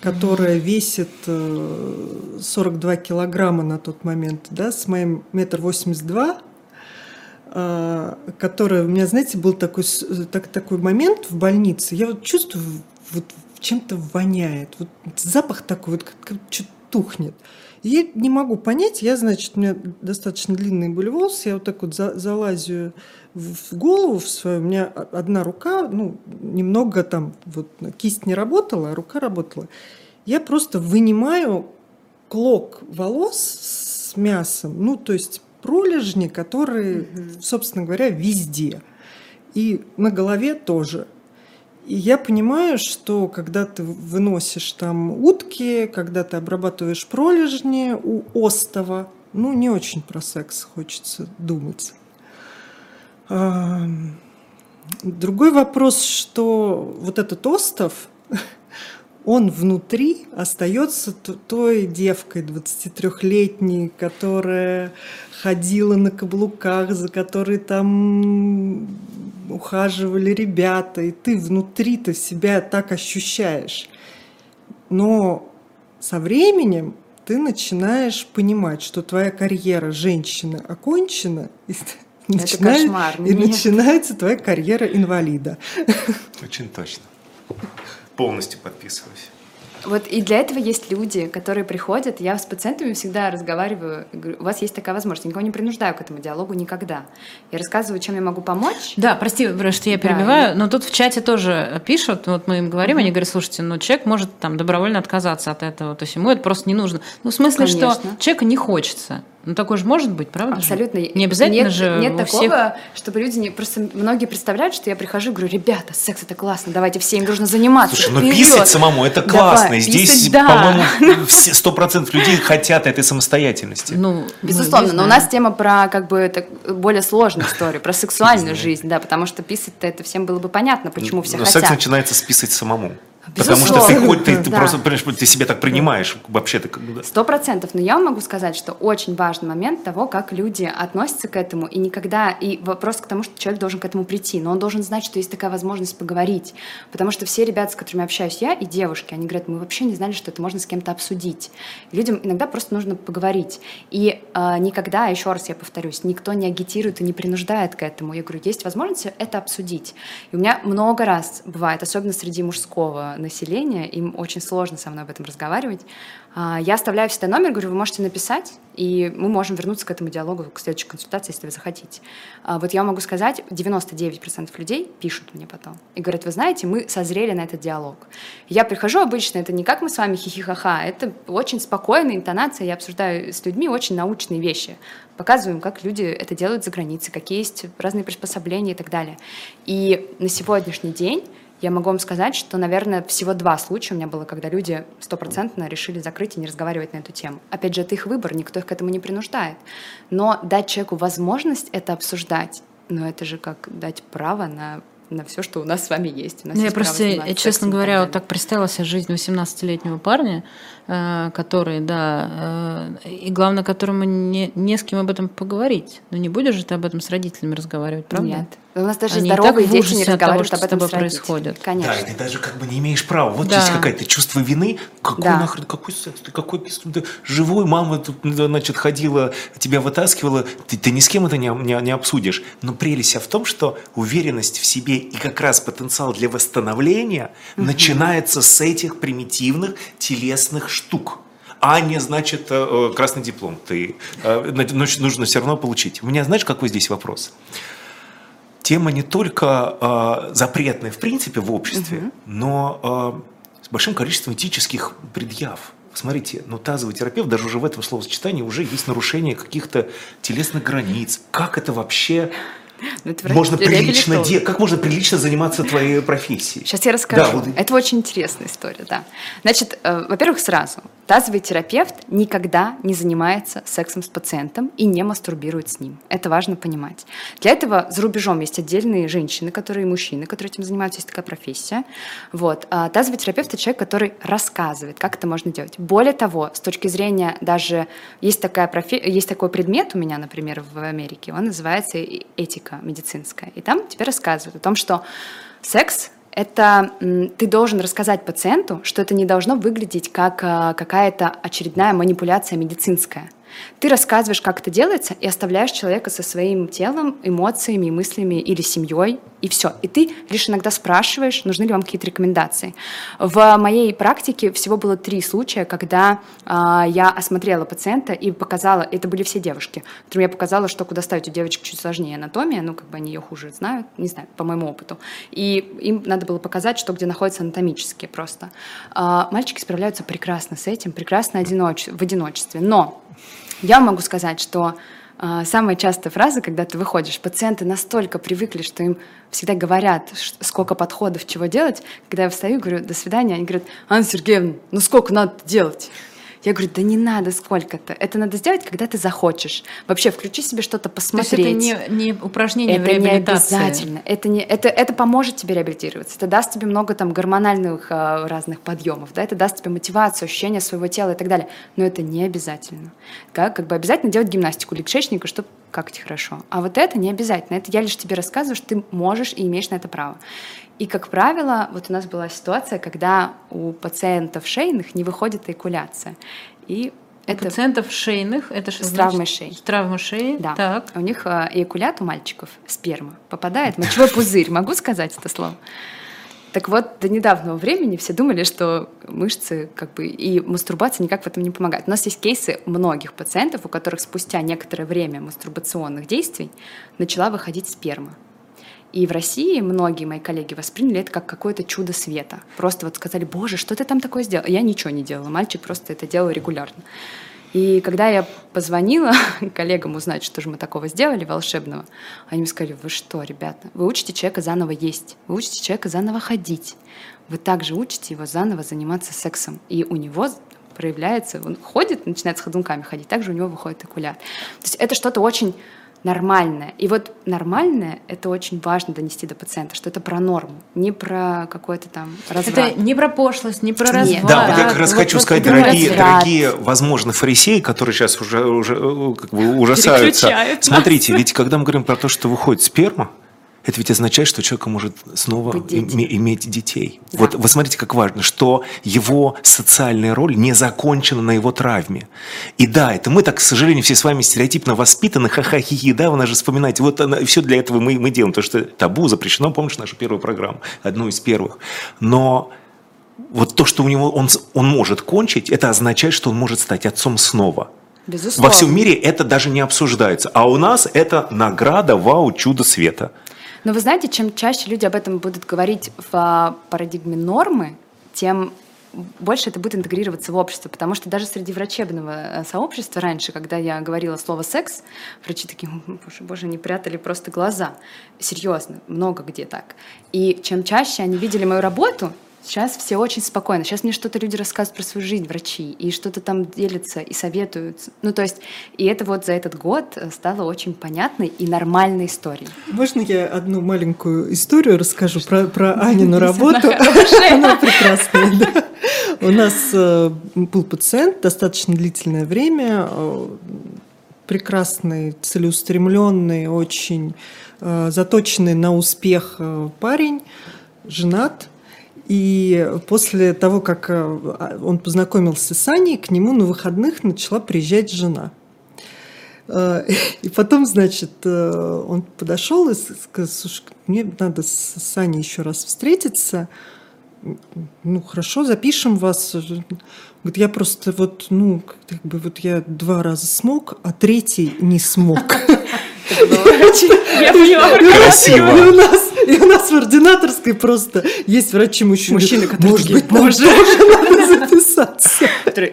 которая весит 42 э, килограмма на тот момент, да, с моим метр восемьдесят два, а, которая у меня, знаете, был такой, так, такой момент в больнице, я вот чувствую, вот чем-то воняет, вот запах такой, вот как, как что-то тухнет. Я не могу понять, я, значит, у меня достаточно длинные были волосы, я вот так вот за, залазю в голову в свою, у меня одна рука, ну, немного там, вот кисть не работала, а рука работала. Я просто вынимаю клок волос с мясом, ну, то есть пролежни, которые, угу. собственно говоря, везде. И на голове тоже. И я понимаю, что когда ты выносишь там утки, когда ты обрабатываешь пролежни у остова, ну, не очень про секс хочется думать. Другой вопрос, что вот этот остов, он внутри остается той девкой 23-летней, которая ходила на каблуках, за которой там ухаживали ребята, и ты внутри-то себя так ощущаешь. Но со временем ты начинаешь понимать, что твоя карьера женщины окончена, и, начинает, кошмар, и начинается твоя карьера инвалида. Очень точно полностью подписываюсь. Вот и для этого есть люди, которые приходят. Я с пациентами всегда разговариваю. Говорю, у вас есть такая возможность. Я никого не принуждаю к этому диалогу никогда. Я рассказываю, чем я могу помочь. Да, прости, что я перебиваю, да, но тут в чате тоже пишут, вот мы им говорим, угу. они говорят, слушайте, ну человек может там добровольно отказаться от этого, то есть ему это просто не нужно. Ну в смысле, Конечно. что человеку не хочется. Ну, такое же может быть, правда? Абсолютно. Же? Не обязательно нет, же Нет у такого, всех... чтобы люди не... Просто многие представляют, что я прихожу и говорю, ребята, секс это классно, давайте все им нужно заниматься. Слушай, ну писать самому это классно. Давай, Здесь, писать, да. по-моему, сто процентов людей хотят этой самостоятельности. Ну, безусловно. Но у нас тема про как бы так, более сложную историю, про сексуальную жизнь, да, потому что писать-то это всем было бы понятно, почему все Но хотят. секс начинается с писать самому. Потому что ты, хоть, ты, ты да. просто ты себя так принимаешь вообще-то. Сто процентов. Но я могу сказать, что очень важный момент того, как люди относятся к этому. И никогда... И вопрос к тому, что человек должен к этому прийти. Но он должен знать, что есть такая возможность поговорить. Потому что все ребята, с которыми общаюсь я, и девушки, они говорят, мы вообще не знали, что это можно с кем-то обсудить. людям иногда просто нужно поговорить. И э, никогда, еще раз я повторюсь, никто не агитирует и не принуждает к этому. Я говорю, есть возможность это обсудить. И у меня много раз бывает, особенно среди мужского населения, им очень сложно со мной об этом разговаривать. А, я оставляю всегда номер, говорю, вы можете написать, и мы можем вернуться к этому диалогу, к следующей консультации, если вы захотите. А, вот я могу сказать, 99% людей пишут мне потом и говорят, вы знаете, мы созрели на этот диалог. Я прихожу обычно, это не как мы с вами хихихаха, это очень спокойная интонация, я обсуждаю с людьми очень научные вещи, показываем, как люди это делают за границей, какие есть разные приспособления и так далее. И на сегодняшний день я могу вам сказать, что, наверное, всего два случая у меня было, когда люди стопроцентно решили закрыть и не разговаривать на эту тему. Опять же, это их выбор, никто их к этому не принуждает. Но дать человеку возможность это обсуждать, ну это же как дать право на на все, что у нас с вами есть. У нас Ну, я есть просто, заниматься честно говоря, так вот так представила себе жизнь 18-летнего парня, э, который, да, э, и главное, которому не, не с кем об этом поговорить. Ну не будешь же ты об этом с родителями разговаривать, правда? Нет. У нас даже Они и здоровые так дети не того, разговаривают что об с этом тобой с происходит. Конечно. Да, и ты даже как бы не имеешь права. Вот Да. есть какая-то чувство вины. Какой Да. нахрен, какой секс? Ты какой ты живой, мама тут, значит, ходила, тебя вытаскивала. Ты, ты ни с кем это не, не, не обсудишь. Но прелесть в том, что уверенность в себе и как раз потенциал для восстановления начинается с этих примитивных телесных штук. А не, значит, э, э, красный диплом. Ты, э, значит, нужно все равно получить. У меня, знаешь, какой здесь вопрос? Тема не только э, запретная в принципе в обществе, но э, с большим количеством этических предъяв. Смотрите, ну тазовый терапевт даже уже в этом словосочетании уже есть нарушение каких-то телесных границ. Как это вообще можно врач- прилично делать? Как можно прилично заниматься твоей профессией? Сейчас я расскажу. Да, вот- Это очень интересная история, да. Значит, э, во-первых, сразу, тазовый терапевт никогда не занимается сексом с пациентом и не мастурбирует с ним. Это важно понимать. Для этого за рубежом есть отдельные женщины, которые мужчины, которые этим занимаются, есть такая профессия. Вот. А тазовый терапевт — это человек, который рассказывает, как это можно делать. Более того, с точки зрения даже... Есть, такая профе... есть такой предмет у меня, например, в Америке, он называется э- этика медицинская. И там тебе рассказывают о том, что секс это ты должен рассказать пациенту, что это не должно выглядеть как а, какая-то очередная манипуляция медицинская. Ты рассказываешь, как это делается, и оставляешь человека со своим телом, эмоциями, мыслями или семьей, и все. И ты лишь иногда спрашиваешь, нужны ли вам какие-то рекомендации. В моей практике всего было три случая, когда а, я осмотрела пациента и показала, это были все девушки, которым я показала, что куда ставить у девочек чуть сложнее анатомия, ну, как бы они ее хуже знают, не знаю, по моему опыту. И им надо было показать, что где находится анатомически просто. А, мальчики справляются прекрасно с этим, прекрасно одиноч... в одиночестве. Но я могу сказать, что а, самая частая фраза, когда ты выходишь, пациенты настолько привыкли, что им всегда говорят, сколько подходов, чего делать. Когда я встаю, говорю, до свидания, они говорят, Анна Сергеевна, ну сколько надо делать? Я говорю, да не надо сколько-то. Это надо сделать, когда ты захочешь. Вообще, включи себе что-то То есть посмотреть. это не, не упражнение в Это не реабилитации. обязательно. Это, не, это, это поможет тебе реабилитироваться. Это даст тебе много там гормональных а, разных подъемов. Да? Это даст тебе мотивацию, ощущение своего тела и так далее. Но это не обязательно. Как, как бы обязательно делать гимнастику кишечника, чтобы как тебе хорошо. А вот это не обязательно. Это я лишь тебе рассказываю, что ты можешь и имеешь на это право. И, как правило, вот у нас была ситуация, когда у пациентов шейных не выходит эякуляция. И У это пациентов шейных, это что С травмой шеи. С травмой шеи, Да. так. У них э, эякулят у мальчиков, сперма, попадает мочевой пузырь. Могу сказать это слово? Так вот, до недавнего времени все думали, что мышцы как бы и мастурбация никак в этом не помогает. У нас есть кейсы многих пациентов, у которых спустя некоторое время мастурбационных действий начала выходить сперма. И в России многие мои коллеги восприняли это как какое-то чудо света. Просто вот сказали, боже, что ты там такое сделал? Я ничего не делала, мальчик просто это делал регулярно. И когда я позвонила коллегам узнать, что же мы такого сделали волшебного, они мне сказали, вы что, ребята, вы учите человека заново есть, вы учите человека заново ходить, вы также учите его заново заниматься сексом. И у него проявляется, он ходит, начинает с ходунками ходить, также у него выходит экулят. То есть это что-то очень нормальное. И вот нормальное — это очень важно донести до пациента, что это про норму, не про какой-то там разврат. Это не про пошлость, не про Нет. разврат. Да, вот я как Вот- раз хочу вот сказать, это дорогие, разврат. дорогие, возможно, фарисеи, которые сейчас уже, уже э, как бы ужасаются. Смотрите, ведь когда мы говорим про то, что выходит сперма, это ведь означает, что человек может снова име- иметь детей. Да. Вот вы смотрите, как важно, что его социальная роль не закончена на его травме. И да, это мы так, к сожалению, все с вами стереотипно воспитаны, ха-ха-хи-хи, да, вы нас же вспоминаете. Вот все для этого мы, мы делаем, то, что табу запрещено, помнишь нашу первую программу, одну из первых. Но вот то, что у него он, он может кончить, это означает, что он может стать отцом снова. Безусловно. Во всем мире это даже не обсуждается. А у нас это награда, вау, чудо света. Но вы знаете, чем чаще люди об этом будут говорить в а, парадигме нормы, тем больше это будет интегрироваться в общество, потому что даже среди врачебного э, сообщества раньше, когда я говорила слово «секс», врачи такие, «М, боже, боже, они прятали просто глаза. Серьезно, много где так. И чем чаще они видели мою работу, Сейчас все очень спокойно. Сейчас мне что-то люди рассказывают про свою жизнь, врачи, и что-то там делятся и советуют. Ну, то есть, и это вот за этот год стало очень понятной и нормальной историей. Можно я одну маленькую историю расскажу про, про Анину работу? Она прекрасная, да. У нас э, был пациент достаточно длительное время, э, прекрасный, целеустремленный, очень э, заточенный на успех парень, женат, и после того, как э, он познакомился с Аней, к нему на выходных начала приезжать жена. Э, и потом, значит, э, он подошел и сказал, слушай, мне надо с Аней еще раз встретиться. Ну, хорошо, запишем вас. Говорит, я просто вот, ну, как бы вот я два раза смог, а третий не смог. Я поняла. Красиво. И у нас, и у нас в ординаторской просто есть врачи-мужчины. Мужчины, которые Может такие, быть, нам «Боже». тоже надо записаться.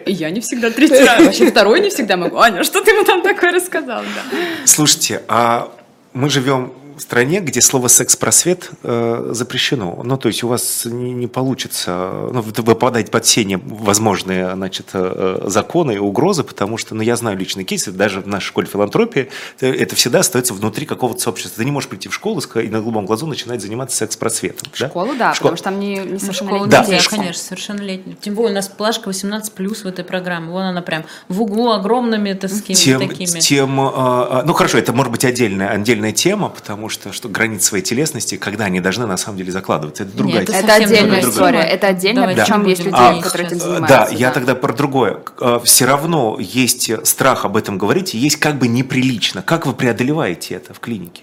Я не всегда третий раз, вообще второй не всегда могу. Аня, что ты ему там такое рассказал? Да. Слушайте, а мы живем стране, где слово секс-просвет э, запрещено. Ну, то есть у вас не, не получится, ну, вы вы попадаете под все возможные, значит, э, законы и угрозы, потому что, ну, я знаю личные кейсы, даже в нашей школе филантропии, э, это всегда остается внутри какого-то сообщества. Ты не можешь прийти в школу и на голубом глазу начинать заниматься секс-просветом. В школу, да, Школу. потому что там не, не Ну, совершеннолетние Да. школу. конечно, совершеннолетний. Тем более у нас плашка 18 плюс в этой программе. Вон она прям в углу огромными такими. тем, такими. тем, а, ну хорошо, это может быть отдельная, отдельная тема, потому что, что границы своей телесности, когда они должны на самом деле закладываться, это другая Нет. Это совсем отдельная другая история, тема. это отдельно, Давайте причем есть люди, говорить которые этим занимаются. Да, я тогда про другое. Все равно есть страх об этом говорить, и есть как бы неприлично. Как вы преодолеваете это в клинике?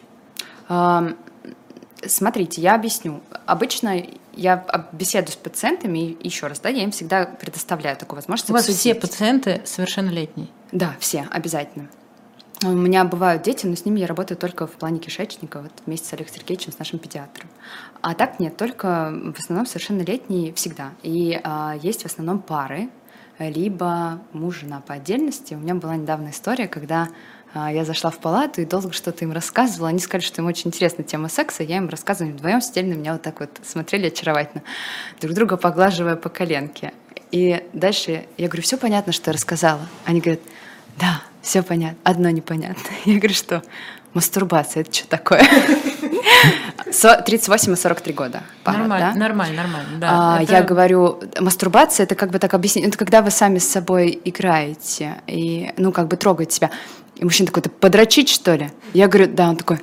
Смотрите, я объясню. Обычно я беседую с пациентами, и еще раз, да, я им всегда предоставляю такую возможность У вас обсудить. все пациенты совершеннолетние. Да, все, обязательно. У меня бывают дети, но с ними я работаю только в плане кишечника, вот вместе с Олегом Сергеевичем, с нашим педиатром. А так нет, только в основном совершеннолетние всегда. И а, есть в основном пары, либо муж, жена по отдельности. У меня была недавно история, когда а, я зашла в палату и долго что-то им рассказывала. Они сказали, что им очень интересна тема секса. Я им рассказывала, вдвоем сидели на меня вот так вот, смотрели очаровательно, друг друга поглаживая по коленке. И дальше я говорю, все понятно, что я рассказала. Они говорят, да, все понятно, одно непонятно. Я говорю, что мастурбация, это что такое? Со- 38 и 43 года. пара, нормально, да? нормально, нормально. Да. А, Это- Я говорю, мастурбация это как бы так объяснить, это когда вы сами с собой играете и, ну, как бы трогаете себя. И мужчина такой, ты подрочить, что ли? Я говорю, да, он такой,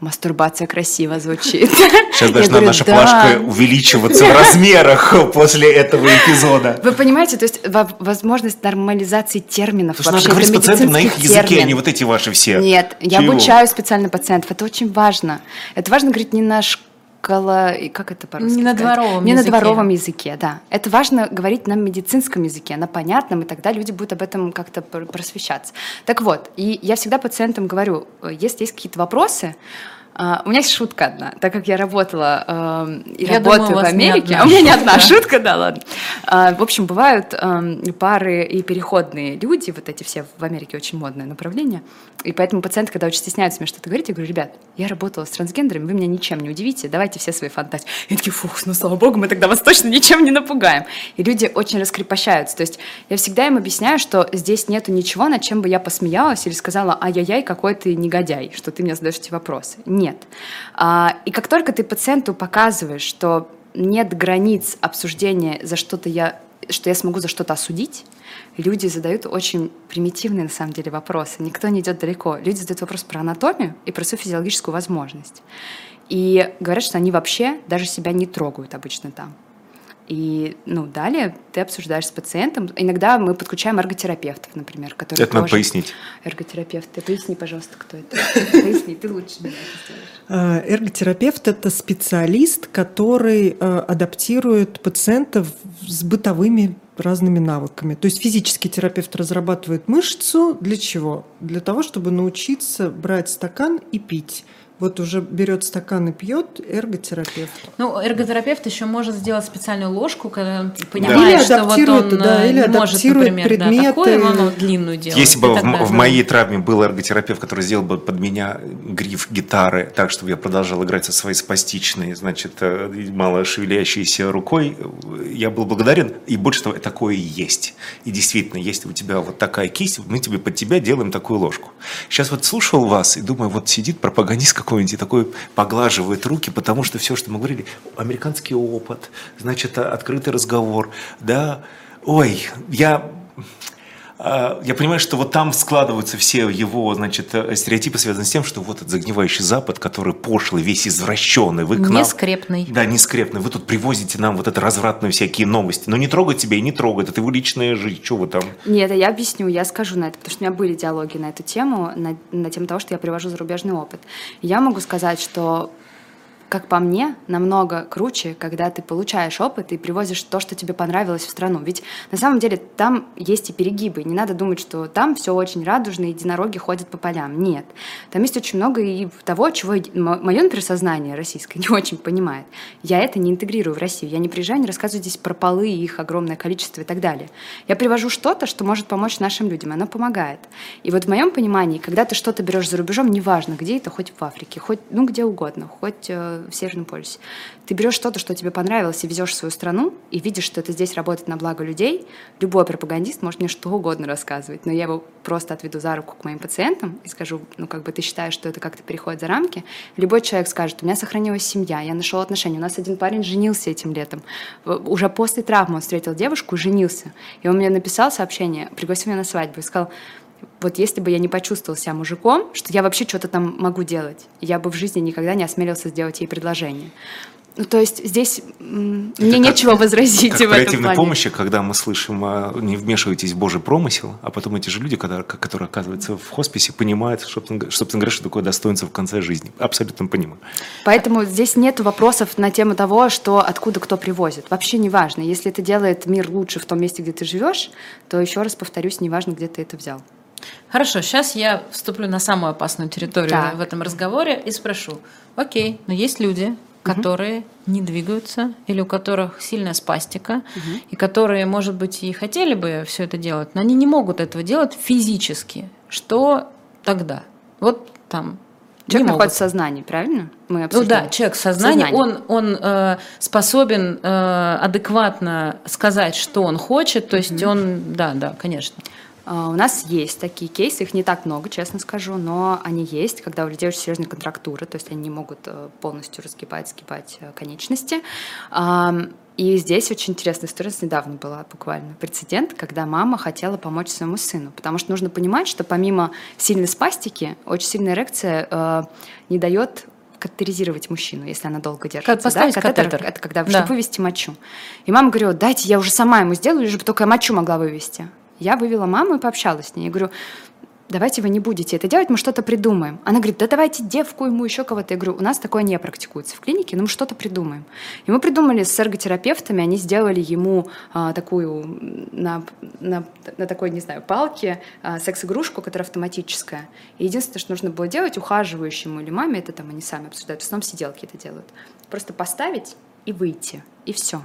мастурбация красиво звучит. Сейчас Я должна наша «Да». плашка увеличиваться в размерах после этого эпизода. Вы понимаете, то есть во- возможность нормализации терминов Потому что надо говорить с это пациентом на их языке, а термин. не вот эти ваши все. Нет, я Чего? обучаю специально пациентов. Это очень важно. Это важно говорить не на шкала... и Как это по-русски Не на дворовом Не языке. на дворовом языке, да. Это важно говорить на медицинском языке, на понятном, и тогда люди будут об этом как-то пр- просвещаться. Так вот, и я всегда пациентам говорю, э, если есть какие-то вопросы, а, у меня есть шутка одна, так как я работала эм, и Я работаю думаю, у в Америке, а у меня не одна шутка, да, ладно. А, В общем, бывают эм, пары и переходные люди, вот эти все в Америке очень модное направление, и поэтому пациенты, когда очень стесняются мне что-то говорить, я говорю, ребят, я работала с трансгендерами, вы меня ничем не удивите, давайте все свои фантазии. И такие, фух, ну слава богу, мы тогда вас точно ничем не напугаем. И люди очень раскрепощаются. То есть я всегда им объясняю, что здесь нету ничего, над чем бы я посмеялась или сказала, ай-яй-яй, какой ты негодяй, что ты мне задаешь эти вопросы. Нет. А, И как только ты пациенту показываешь, что нет границ обсуждения за что-то я что я смогу за что-то осудить, люди задают очень примитивные на самом деле вопросы. Никто не идет далеко. Люди задают вопрос про анатомию и про свою физиологическую возможность. И говорят, что они вообще даже себя не трогают обычно там. И ну, далее ты обсуждаешь с пациентом. Иногда мы подключаем эрготерапевтов, например, которые Это надо тоже- пояснить. Эрготерапевт. Ты поясни, пожалуйста, кто это. Поясни, ты лучше меня это сделаешь. А, Эрготерапевт – это специалист, который э, адаптирует пациентов с бытовыми разными навыками. То есть физический терапевт разрабатывает мышцу для чего? Для того, чтобы научиться брать стакан и пить. Вот уже берет стакан и пьет эрготерапевт. Ну, эрготерапевт еще может сделать специальную ложку, когда он понимает, да. что вот он да, э, или может, например, предметы. да, такое, он длинную делать. Если бы в, в моей травме был эрготерапевт, который сделал бы под меня гриф гитары, так, чтобы я продолжал играть со своей спастичной, значит, э, мало шевелящейся рукой, я был благодарен. И больше того, такое и есть. И действительно, если у тебя вот такая кисть, мы тебе под тебя делаем такую ложку. Сейчас вот слушал вас и думаю, вот сидит пропагандист какой-нибудь и такой поглаживает руки, потому что все, что мы говорили, американский опыт, значит, открытый разговор, да, ой, я я понимаю, что вот там складываются все его, значит, э, стереотипы, связанные с тем, что вот этот загнивающий Запад, который пошлый, весь извращенный, вы к нам... Нескрепный. Да, нескрепный. Вы тут привозите нам вот это развратные всякие новости. Но не трогать тебя и не трогать. Это его личная жизнь. Что вы там? Нет, я объясню, я скажу на это, потому что у меня были диалоги на эту тему, на, на тему того, что я привожу зарубежный опыт. Я могу сказать, что как по мне, намного круче, когда ты получаешь опыт и привозишь то, что тебе понравилось в страну. Ведь на самом деле там есть и перегибы. Не надо думать, что там все очень радужно, и единороги ходят по полям. Нет. Там есть очень много и того, чего мое, например, сознание российское не очень понимает. Я это не интегрирую в Россию. Я не приезжаю, не рассказываю здесь про полы, их огромное количество и так далее. Я привожу что-то, что может помочь нашим людям, и оно помогает. И вот в моем понимании, когда ты что-то берешь за рубежом, неважно, где это, хоть в Африке, хоть, ну, где угодно, хоть э, в Северном полюсе. Ты берешь что-то, что тебе понравилось, и везешь в свою страну, и видишь, что это здесь работает на благо людей. Любой пропагандист может мне что угодно рассказывать, но я его просто отведу за руку к моим пациентам и скажу, ну, как бы ты считаешь, что это как-то переходит за рамки. Любой человек скажет, у меня сохранилась семья, я нашел отношения. У нас один парень женился этим летом. Уже после травмы он встретил девушку женился. И он мне написал сообщение, пригласил меня на свадьбу и сказал, вот если бы я не почувствовал себя мужиком, что я вообще что-то там могу делать, я бы в жизни никогда не осмелился сделать ей предложение. Ну, то есть здесь мне как, нечего возразить как в этом плане. помощи, когда мы слышим, а, не вмешивайтесь в Божий промысел, а потом эти же люди, которые, которые оказываются в хосписе, понимают, собственно, собственно говоря, что такое достоинство в конце жизни. Абсолютно понимаю. Поэтому здесь нет вопросов на тему того, что откуда кто привозит. Вообще не важно. Если это делает мир лучше в том месте, где ты живешь, то еще раз повторюсь, не важно, где ты это взял. Хорошо, сейчас я вступлю на самую опасную территорию так. в этом разговоре и спрошу: Окей, но есть люди, которые угу. не двигаются или у которых сильная спастика, угу. и которые, может быть, и хотели бы все это делать, но они не могут этого делать физически. Что тогда? Вот там Человек находится в сознании, правильно? Мы обсуждаем. ну да, человек в сознании, он, он э, способен э, адекватно сказать, что он хочет, то есть mm-hmm. он, да, да, конечно. А, у нас есть такие кейсы, их не так много, честно скажу, но они есть, когда у людей очень серьезные контрактуры, то есть они не могут э, полностью разгибать, сгибать э, конечности. И здесь очень интересная история, недавно была буквально прецедент, когда мама хотела помочь своему сыну, потому что нужно понимать, что помимо сильной спастики, очень сильная эрекция э, не дает катетеризировать мужчину, если она долго держится. Поставить да? катетер. катетер. Это когда, да. чтобы вывести мочу. И мама говорила, дайте, я уже сама ему сделаю, лишь бы только я мочу могла вывести. Я вывела маму и пообщалась с ней. Я говорю, давайте вы не будете это делать, мы что-то придумаем. Она говорит, да давайте девку ему, еще кого-то. Я говорю, у нас такое не практикуется в клинике, но мы что-то придумаем. И мы придумали с эрготерапевтами, они сделали ему а, такую, на, на, на такой, не знаю, палке а, секс-игрушку, которая автоматическая. И единственное, что нужно было делать ухаживающему или маме, это там они сами обсуждают, в основном сиделки это делают, просто поставить и выйти, и все.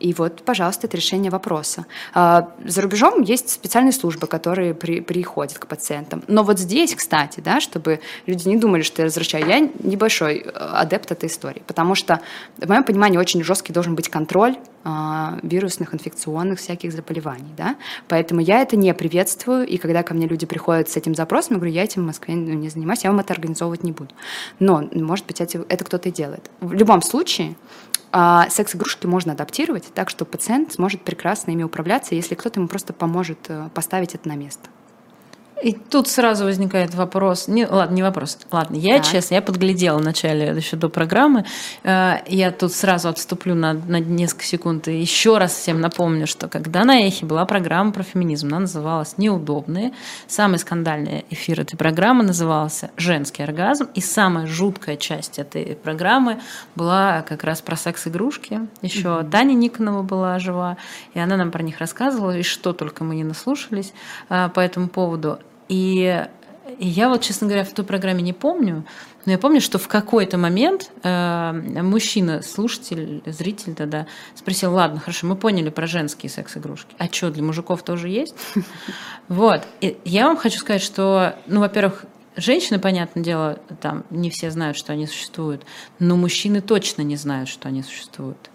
И вот, пожалуйста, это решение вопроса. А, за рубежом есть специальные службы, которые при, приходят к пациентам. Но вот здесь, кстати, да, чтобы люди не думали, что я возвращаю, я небольшой э, адепт этой истории, потому что, в моем понимании, очень жесткий должен быть контроль а, вирусных, инфекционных всяких заболеваний. Да? Поэтому я это не приветствую, и когда ко мне люди приходят с этим запросом, я говорю, я этим в Москве не занимаюсь, я вам это организовывать не буду. Но, может быть, это, это кто-то и делает. В любом случае, а секс-игрушки можно адаптировать так, что пациент сможет прекрасно ими управляться, если кто-то ему просто поможет э, поставить это на место. И тут сразу возникает вопрос, не, ладно, не вопрос, ладно, я так. честно, я подглядела вначале еще до программы, э, я тут сразу отступлю на, на несколько секунд и еще раз всем напомню, что когда на Эхе была программа про феминизм, она называлась «Неудобные», самый скандальный эфир этой программы назывался «Женский оргазм», и самая жуткая часть этой программы была как раз про секс-игрушки, еще mm-hmm. Таня Никонова была жива, и она нам про них рассказывала, и что только мы не наслушались э, по этому поводу. И И я вот, честно говоря, в той программе не помню, но я помню, что в какой-то момент э, мужчина, слушатель, зритель тогда спросил, ладно, хорошо, мы поняли про женские секс-игрушки. А что, для мужиков тоже есть? Вот. И я вам хочу сказать, что, ну, во-первых, женщины, понятное дело, там не все знают, что они существуют, но мужчины точно не знают, что они существуют.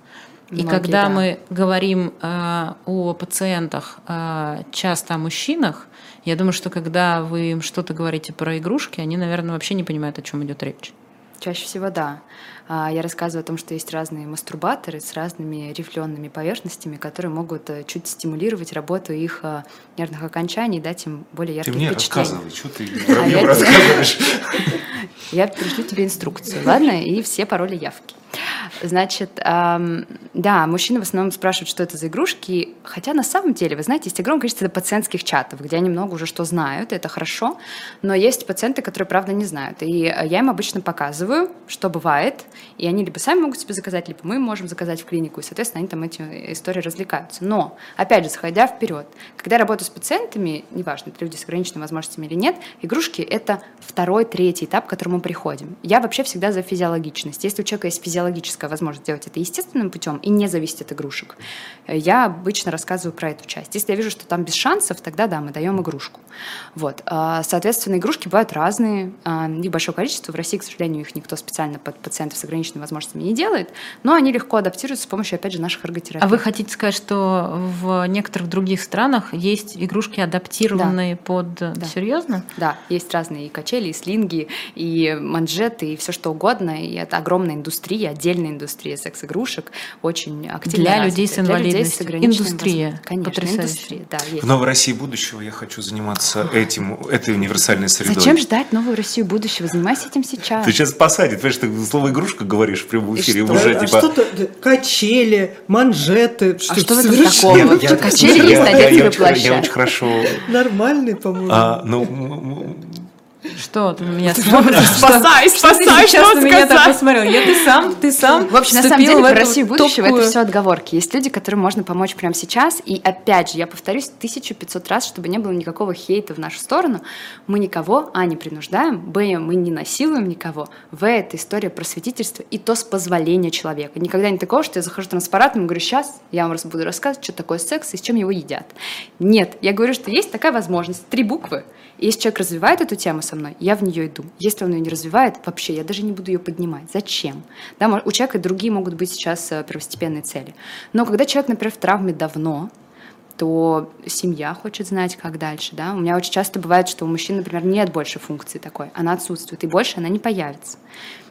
И Многие, когда да. мы говорим э, о пациентах, э, часто о мужчинах, я думаю, что когда вы им что-то говорите про игрушки, они, наверное, вообще не понимают, о чем идет речь. Чаще всего да. А, Я рассказываю о том, что есть разные мастурбаторы с разными рифлеными поверхностями, которые могут э, чуть стимулировать работу их э, нервных окончаний и дать им более Ты яркие мне впечатления. рассказывай, что ты А я рассказываешь. Я пришлю тебе инструкцию, ладно? И все пароли явки. Значит, ам, да, мужчины в основном спрашивают, что это за игрушки, хотя на самом деле, вы знаете, есть огромное количество пациентских чатов, где они много уже что знают, и это хорошо, но есть пациенты, которые, правда, не знают. И э, я им обычно показываю, что бывает, и они либо сами могут себе заказать, либо мы можем заказать в клинику, и, соответственно, они там эти истории развлекаются. Но, опять же, заходя вперед, когда я работаю с пациентами, неважно, это люди с ограниченными возможностями или нет, игрушки — это второй, третий этап, к которому мы приходим. Я вообще всегда за физиологичность. Если у человека есть физиологическая возможность сделать это естественным путем и не зависеть от игрушек, э, я обычно рассказываю про эту часть. Если я вижу, что там без шансов, тогда да, мы даем игрушку. Вот. А, Соответственно, игрушки бывают разные, их большое количество. В России, к сожалению, их никто специально под пациентов с ограниченными возможностями не делает, но они легко адаптируются с помощью, опять же, наших эрготерапий. А вы хотите сказать, что в некоторых других странах есть игрушки, адаптированные под... Серьезно? Да, есть разные и качели, и слинги, и манжеты, и все что угодно. И это огромная индустрия, отдельная индустрия секс-игрушек, очень активно Для людей с Для людей инвалидностью. ограниченными Индустрия. Конечно, Потрясающе. индустрия, да, есть. В новой России будущего я хочу заниматься этим, этой универсальной средой. Зачем ждать новую Россию будущего? Занимайся этим сейчас. Ты сейчас посадит, понимаешь, ты слово игрушка говоришь в прямом эфире что? уже а типа. что-то качели, манжеты, что, А что в этом такого? Я- я- Качели я- есть, я- надеть я очень. Я хорошо. нормальный, по-моему. а, ну, Что ты на меня смотришь? Спасай, ты спасай, что на меня так посмотрел? Я ты сам, ты сам В общем, на самом деле, в про Россию будущего это топкую- все отговорки. Есть люди, которым можно помочь прямо сейчас. И опять же, я повторюсь 1500 раз, чтобы не было никакого хейта в нашу сторону. Мы никого, а, не принуждаем, б, мы не насилуем никого. В, это история просветительства, и то с позволения человека. Никогда не такого, что я захожу там с аппаратом и говорю, сейчас я вам буду рассказывать, что такое секс и с чем его едят. Нет, я говорю, что есть такая возможность, три буквы. Если человек развивает эту тему со мной, я в нее иду. Если он ее не развивает, вообще я даже не буду ее поднимать. Зачем? Да, у человека другие могут быть сейчас э, первостепенные цели. Но когда человек, например, в травме давно, то семья хочет знать, как дальше. Да? У меня очень часто бывает, что у мужчин, например, нет больше функции такой, она отсутствует, и больше она не появится.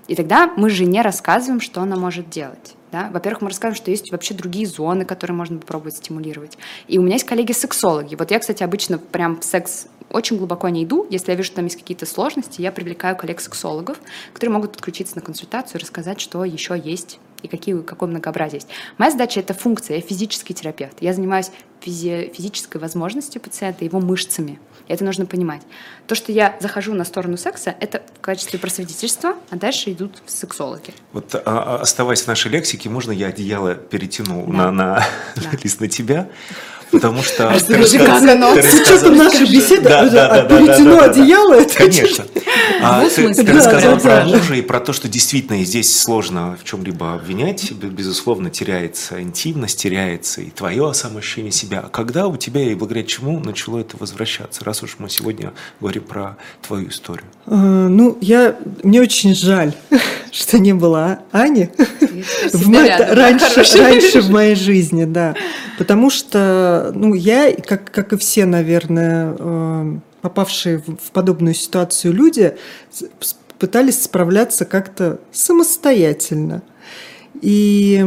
И тогда мы жене рассказываем, что она может делать. Да? Во-первых, мы рассказываем, что есть вообще другие зоны, которые можно попробовать стимулировать. И у меня есть коллеги-сексологи. Вот я, кстати, обычно прям в секс очень глубоко не иду. Если я вижу, что там есть какие-то сложности, я привлекаю коллег-сексологов, которые могут подключиться на консультацию и рассказать, что еще есть и какие, какое многообразие есть. Моя задача — это функция, я физический терапевт. Я занимаюсь физи- физической возможностью пациента, его мышцами. И это нужно понимать. То, что я захожу на сторону секса, это в качестве просветительства, а дальше идут сексологи. Вот а, а, оставаясь в нашей лексике, можно я одеяло перетяну Да. на, на Да. лист на тебя? Потому что... Расскажи, как оно. да, перетяну да, да, да. одеяло, это Конечно. А, ты, рассказала про мужа и про то, что действительно здесь сложно в чем-либо обвинять. Бе- Безусловно, теряется интимность, теряется и твое самоощущение себя. А когда у тебя и благодаря чему начало это возвращаться? Раз уж мы сегодня говорим про твою историю. А, Ну, я, мне очень жаль, что не было А- Ани в мо- раньше, раньше в моей жизни, да. Потому что, ну, я, как, как и все, наверное, э, попавшие в, подобную ситуацию люди, пытались справляться как-то самостоятельно. И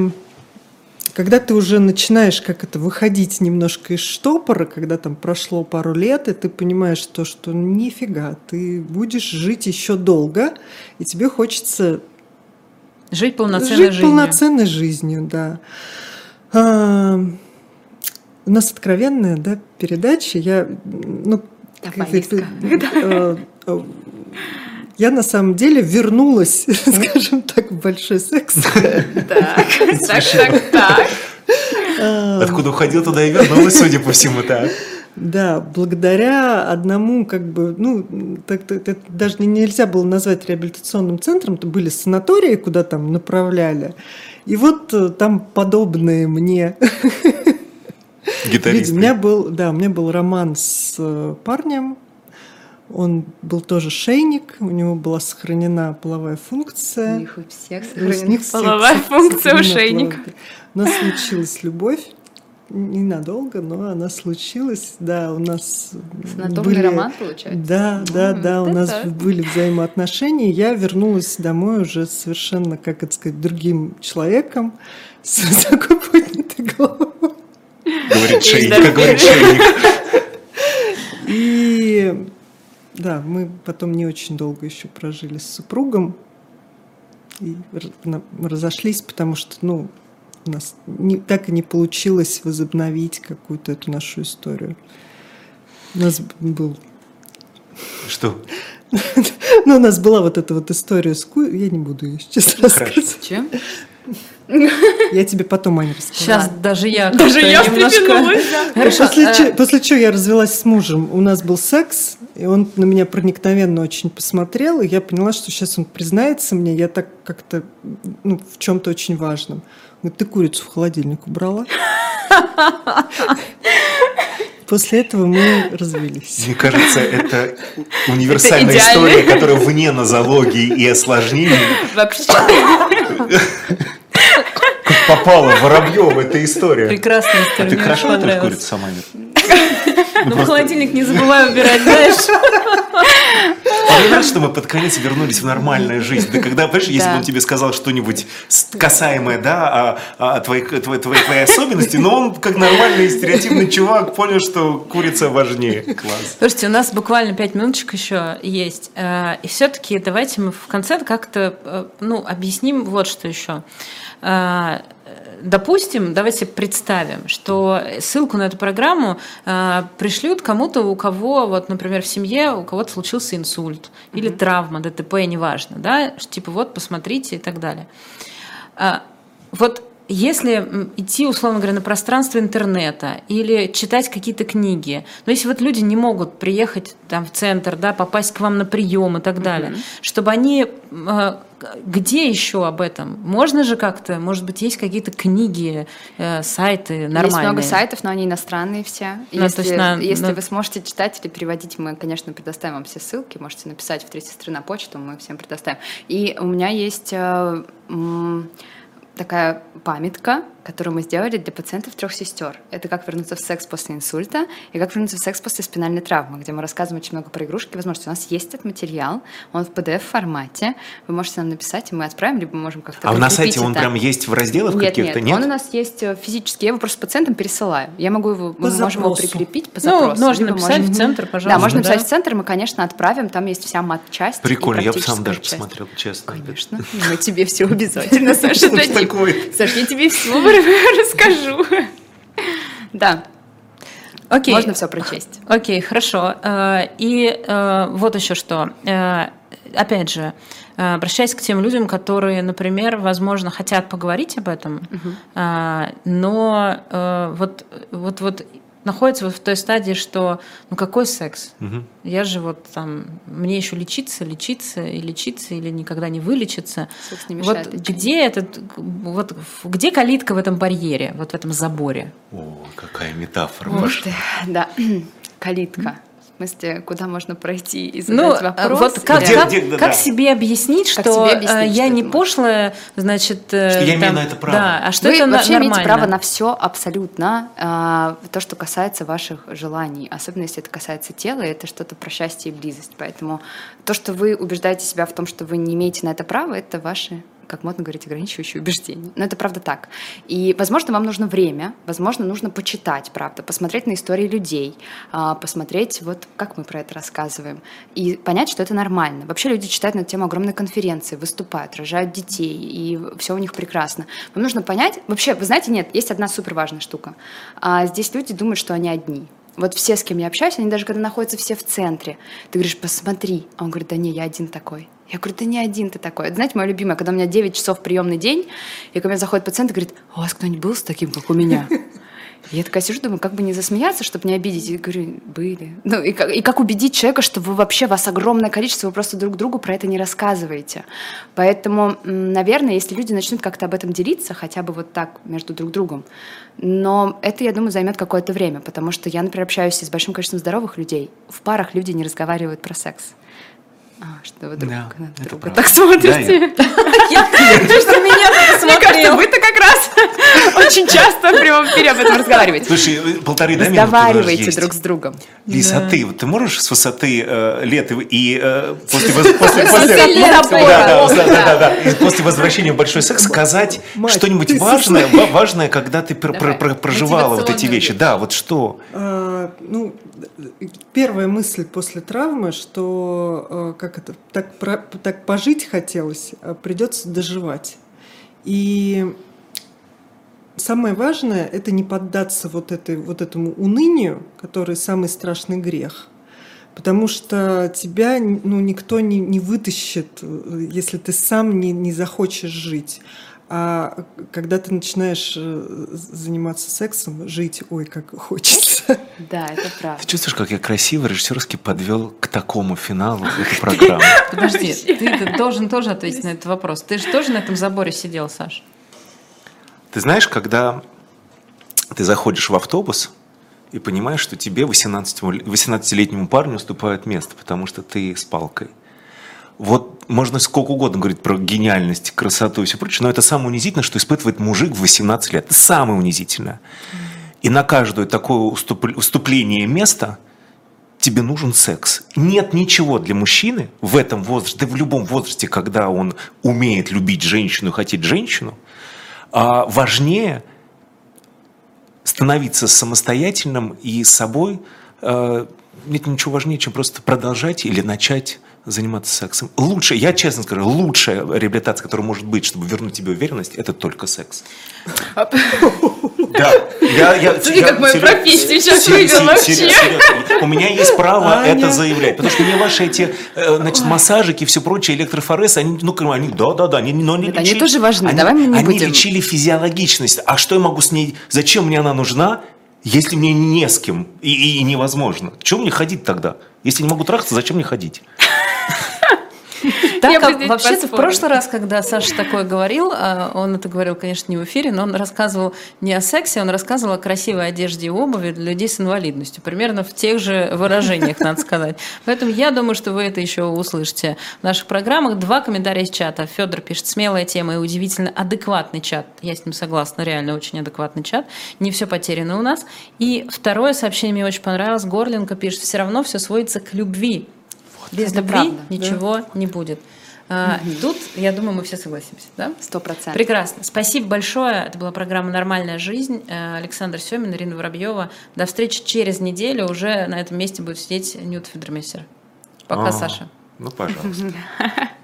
когда ты уже начинаешь как это выходить немножко из штопора, когда там прошло пару лет, и ты понимаешь то, что нифига, ты будешь жить еще долго, и тебе хочется Жить полноценной жить жизнью. полноценной жизнью, да. А, у нас откровенная, да, передача. Я, ну, Давай, как э, э, я на самом деле вернулась, скажем так, в большой секс. Так, так, так, так. Откуда уходил, туда и вернулась, судя по всему, так. Да, благодаря одному, как бы, ну, так, так, так, даже нельзя было назвать реабилитационным центром, то были санатории, куда там направляли. И вот э, там подобные мне Гитаристы. У меня был, да, у меня был роман с э, парнем. Он был тоже шейник, у него была сохранена половая функция. У них у всех У них сохранена всех половая функция у шейника. половая. У нас случилась любовь. Ненадолго, но она случилась. Да, у нас Санаторный были... роман, получается? Да, да, М, да, у это нас так. были взаимоотношения. Я вернулась домой уже совершенно, как это сказать, другим человеком с высоко поднятой головой. Говорит шейник, говорит шейник. Да, мы потом не очень долго еще прожили с супругом. И разошлись, потому что, ну, у нас не, так и не получилось возобновить какую-то эту нашу историю. У нас был... Что? Ну, у нас была вот эта вот история с ку... Я не буду ее сейчас рассказывать. Чем? Я тебе потом, Аня, расскажу. Сейчас даже я Даже я немножко... да. Хорошо, После, э, после чего я развелась с мужем, у нас был секс, и он на меня проникновенно очень посмотрел, и я поняла, что сейчас он признается мне, я так как-то ну, в чем-то очень важном. Он говорит, ты курицу в холодильник убрала? После этого мы развелись. Мне кажется, это универсальная Это история, которая вне нозологии и осложнений. Вообще. Как попала Воробьева эта история. Прекрасная А история. ты мне хорошо готовишь курицу сама? Ну, в холодильник не забывай убирать, знаешь. А нравится, что мы под конец вернулись в нормальную жизнь. Ты когда, понимаешь, если Да. бы он тебе сказал что-нибудь касаемое, да, о, твоей, твоей, особенности, но он, как нормальный стереотипный чувак, понял, что курица важнее. Класс. Слушайте, у нас буквально пять минуточек еще есть. Э, И все-таки давайте мы в конце как-то э, ну, объясним вот что еще. Э, Допустим, давайте представим, что ссылку на эту программу э, пришлют кому-то, у кого, вот, например, в семье у кого-то случился инсульт или травма, ДТП, неважно, да, типа вот посмотрите и так далее. А, Вот если идти, условно говоря, на пространство интернета или читать какие-то книги, но если вот люди не могут приехать там в центр, да, попасть к вам на прием и так далее, чтобы они э, где еще об этом? Можно же как-то, может быть, есть какие-то книги, э, сайты нормальные? Есть много сайтов, но они иностранные все. Ну, если есть на- если на- вы сможете читать или переводить, мы, конечно, предоставим вам все ссылки. Можете написать в «Три сестры» на почту, мы всем предоставим. И у меня есть э, м, такая памятка, которую мы сделали для пациентов трех сестер. Это как вернуться в секс после инсульта и как вернуться в секс после спинальной травмы, где мы рассказываем очень много про игрушки. Возможности. У нас есть этот материал, он в PDF-формате. Вы можете нам написать, и мы отправим, либо мы можем как-то А на сайте он это. прям есть в разделах Нет, каких-то? нет, он у нас есть э, физически, я его просто пациентам пересылаю. Я могу его, мы По можем его запросу. прикрепить по Ну, запросу. можно либо написать можем- в центр, пожалуйста. Да, можно да. написать в центр, мы, конечно, отправим, там есть вся мат-часть. Прикольно, я бы сам даже часть. посмотрел, честно. Конечно, мы тебе все обязательно, Саша, дадим. такое? Саш, я тебе все расскажу. Да, Окей. можно все прочесть. Окей, хорошо. Э, И э, вот еще что. Э, Опять же, обращаясь к тем людям, которые, например, возможно, хотят поговорить об этом, э, но вот, вот, вот находятся вот в той стадии, что ну какой секс? Мгм. Я же вот там, мне еще лечиться, лечиться и лечиться или никогда не вылечиться. Секс не Вот мешает лечению. где этот, вот где калитка в этом барьере, вот в этом заборе? О, какая метафора пошла. ты, да, калитка. В смысле, куда можно пройти и Ну, задать вопрос? вот как, Где- как, где- да, как да. себе объяснить, Как что себе объяснить, э, я что не пошлая, значит... э, Что я имею там- на это право. Да, а что Вы это вообще нормально? имеете право на все абсолютно, а, то, что касается ваших желаний, особенно если это касается тела, это что-то про счастье и близость. Поэтому то, что вы убеждаете себя в том, что вы не имеете на это права, это ваши как модно говорить, ограничивающие убеждения. Но это правда так. И, возможно, вам нужно время, возможно, нужно почитать, правда, посмотреть на истории людей, а, посмотреть, вот как мы про это рассказываем, и понять, что это нормально. Вообще люди читают на тему огромные конференции, выступают, рожают детей, и все у них прекрасно. Вам нужно понять, вообще, вы знаете, нет, есть одна супер важная штука. А здесь люди думают, что они одни. Вот все, с кем я общаюсь, они даже когда находятся все в центре, ты говоришь, посмотри, а он говорит, да не, я один такой. Я говорю, да не один ты такой. Это, знаете, мое любимое, когда у меня 9 часов приемный день, и ко мне заходит пациент и говорит, а у вас кто-нибудь был с таким, как у меня? Я такая сижу, думаю, как бы не засмеяться, чтобы не обидеть. И говорю, были. Ну, и как, и как убедить человека, что вы вообще, вас огромное количество, вы просто друг другу про это не рассказываете. Поэтому, наверное, если люди начнут как-то об этом делиться, хотя бы вот так между друг другом, но это, я думаю, займет какое-то время, потому что я, например, общаюсь с большим количеством здоровых людей. В парах люди не разговаривают про секс. А, что вы друг да, на друга так смотрите. Ты что меня смотрел. Вы-то как раз очень часто в прямом эфире об этом разговариваете. Слушай, полторы да, Разговаривайте друг с другом. Лиз, а ты, ты можешь с высоты э, лет и э, после после после возвращения в большой секс сказать что-нибудь важное, важное, когда ты проживала вот эти вещи. Да, вот что? А, ну, первая мысль после травмы, что как это так так пожить хотелось, а придется доживать. И самое важное – это не поддаться вот, этой, вот этому унынию, который самый страшный грех. Потому что тебя ну, никто не, не вытащит, если ты сам не, не захочешь жить. А когда ты начинаешь э, заниматься сексом, жить, ой, как хочется. Да, это правда. Ты чувствуешь, как я красиво режиссерски подвел к такому финалу этой программы? Подожди, ты должен тоже ответить на этот вопрос. Ты же тоже на этом заборе сидел, Саш? Ты знаешь, когда ты заходишь в автобус и понимаешь, что тебе, 18-летнему парню, уступают место, потому что ты с палкой. Вот можно сколько угодно говорить про гениальность, красоту и все прочее, но это самое унизительное, что испытывает мужик в 18 лет. Самое унизительное. И на каждое такое уступление места тебе нужен секс. Нет ничего для мужчины в этом возрасте, да в любом возрасте, когда он умеет любить женщину и хотеть женщину – а важнее становиться самостоятельным и собой. Э, нет ничего важнее, чем просто продолжать или начать заниматься сексом. Лучше, я честно скажу, лучшая реабилитация, которая может быть, чтобы вернуть тебе уверенность, это только секс. Да, я, я, Смотри, я, как мою профессию сейчас вывел вообще. У меня есть право это заявлять, потому что мне ваши эти, э, значит, массажики и все прочее, электрофорез, они, ну, они, да, да, да, но они, они тоже важны, они, давай мы не они лечили физиологичность. А что я могу с ней, зачем мне она нужна, если мне не с кем и, и невозможно? Чего мне ходить тогда? Если не могу трахаться, зачем мне ходить? Так, а вообще-то в прошлый раз, когда Саша такое говорил, а, он это говорил, конечно, не в эфире, но он рассказывал не о сексе, он рассказывал о красивой одежде и обуви для людей с инвалидностью. Примерно в тех же выражениях, надо сказать. Поэтому я думаю, что вы это еще услышите в наших программах. Два комментария из чата. Федор пишет, смелая тема и удивительно адекватный чат. Я с ним согласна, реально очень адекватный чат. Не все потеряно у нас. И второе сообщение мне очень понравилось. Горленко пишет, все равно все сводится к любви. Без это любви правда, ничего да? не будет. А, Тут, я думаю, мы все согласимся, да? Сто процентов. Прекрасно. Спасибо большое. Это была программа «Нормальная жизнь». Э, Александр Семин, Ирина Воробьева. До встречи через неделю. Уже на этом месте будет сидеть Нют Федермессер. Пока, а, Саша. Ну, пожалуйста.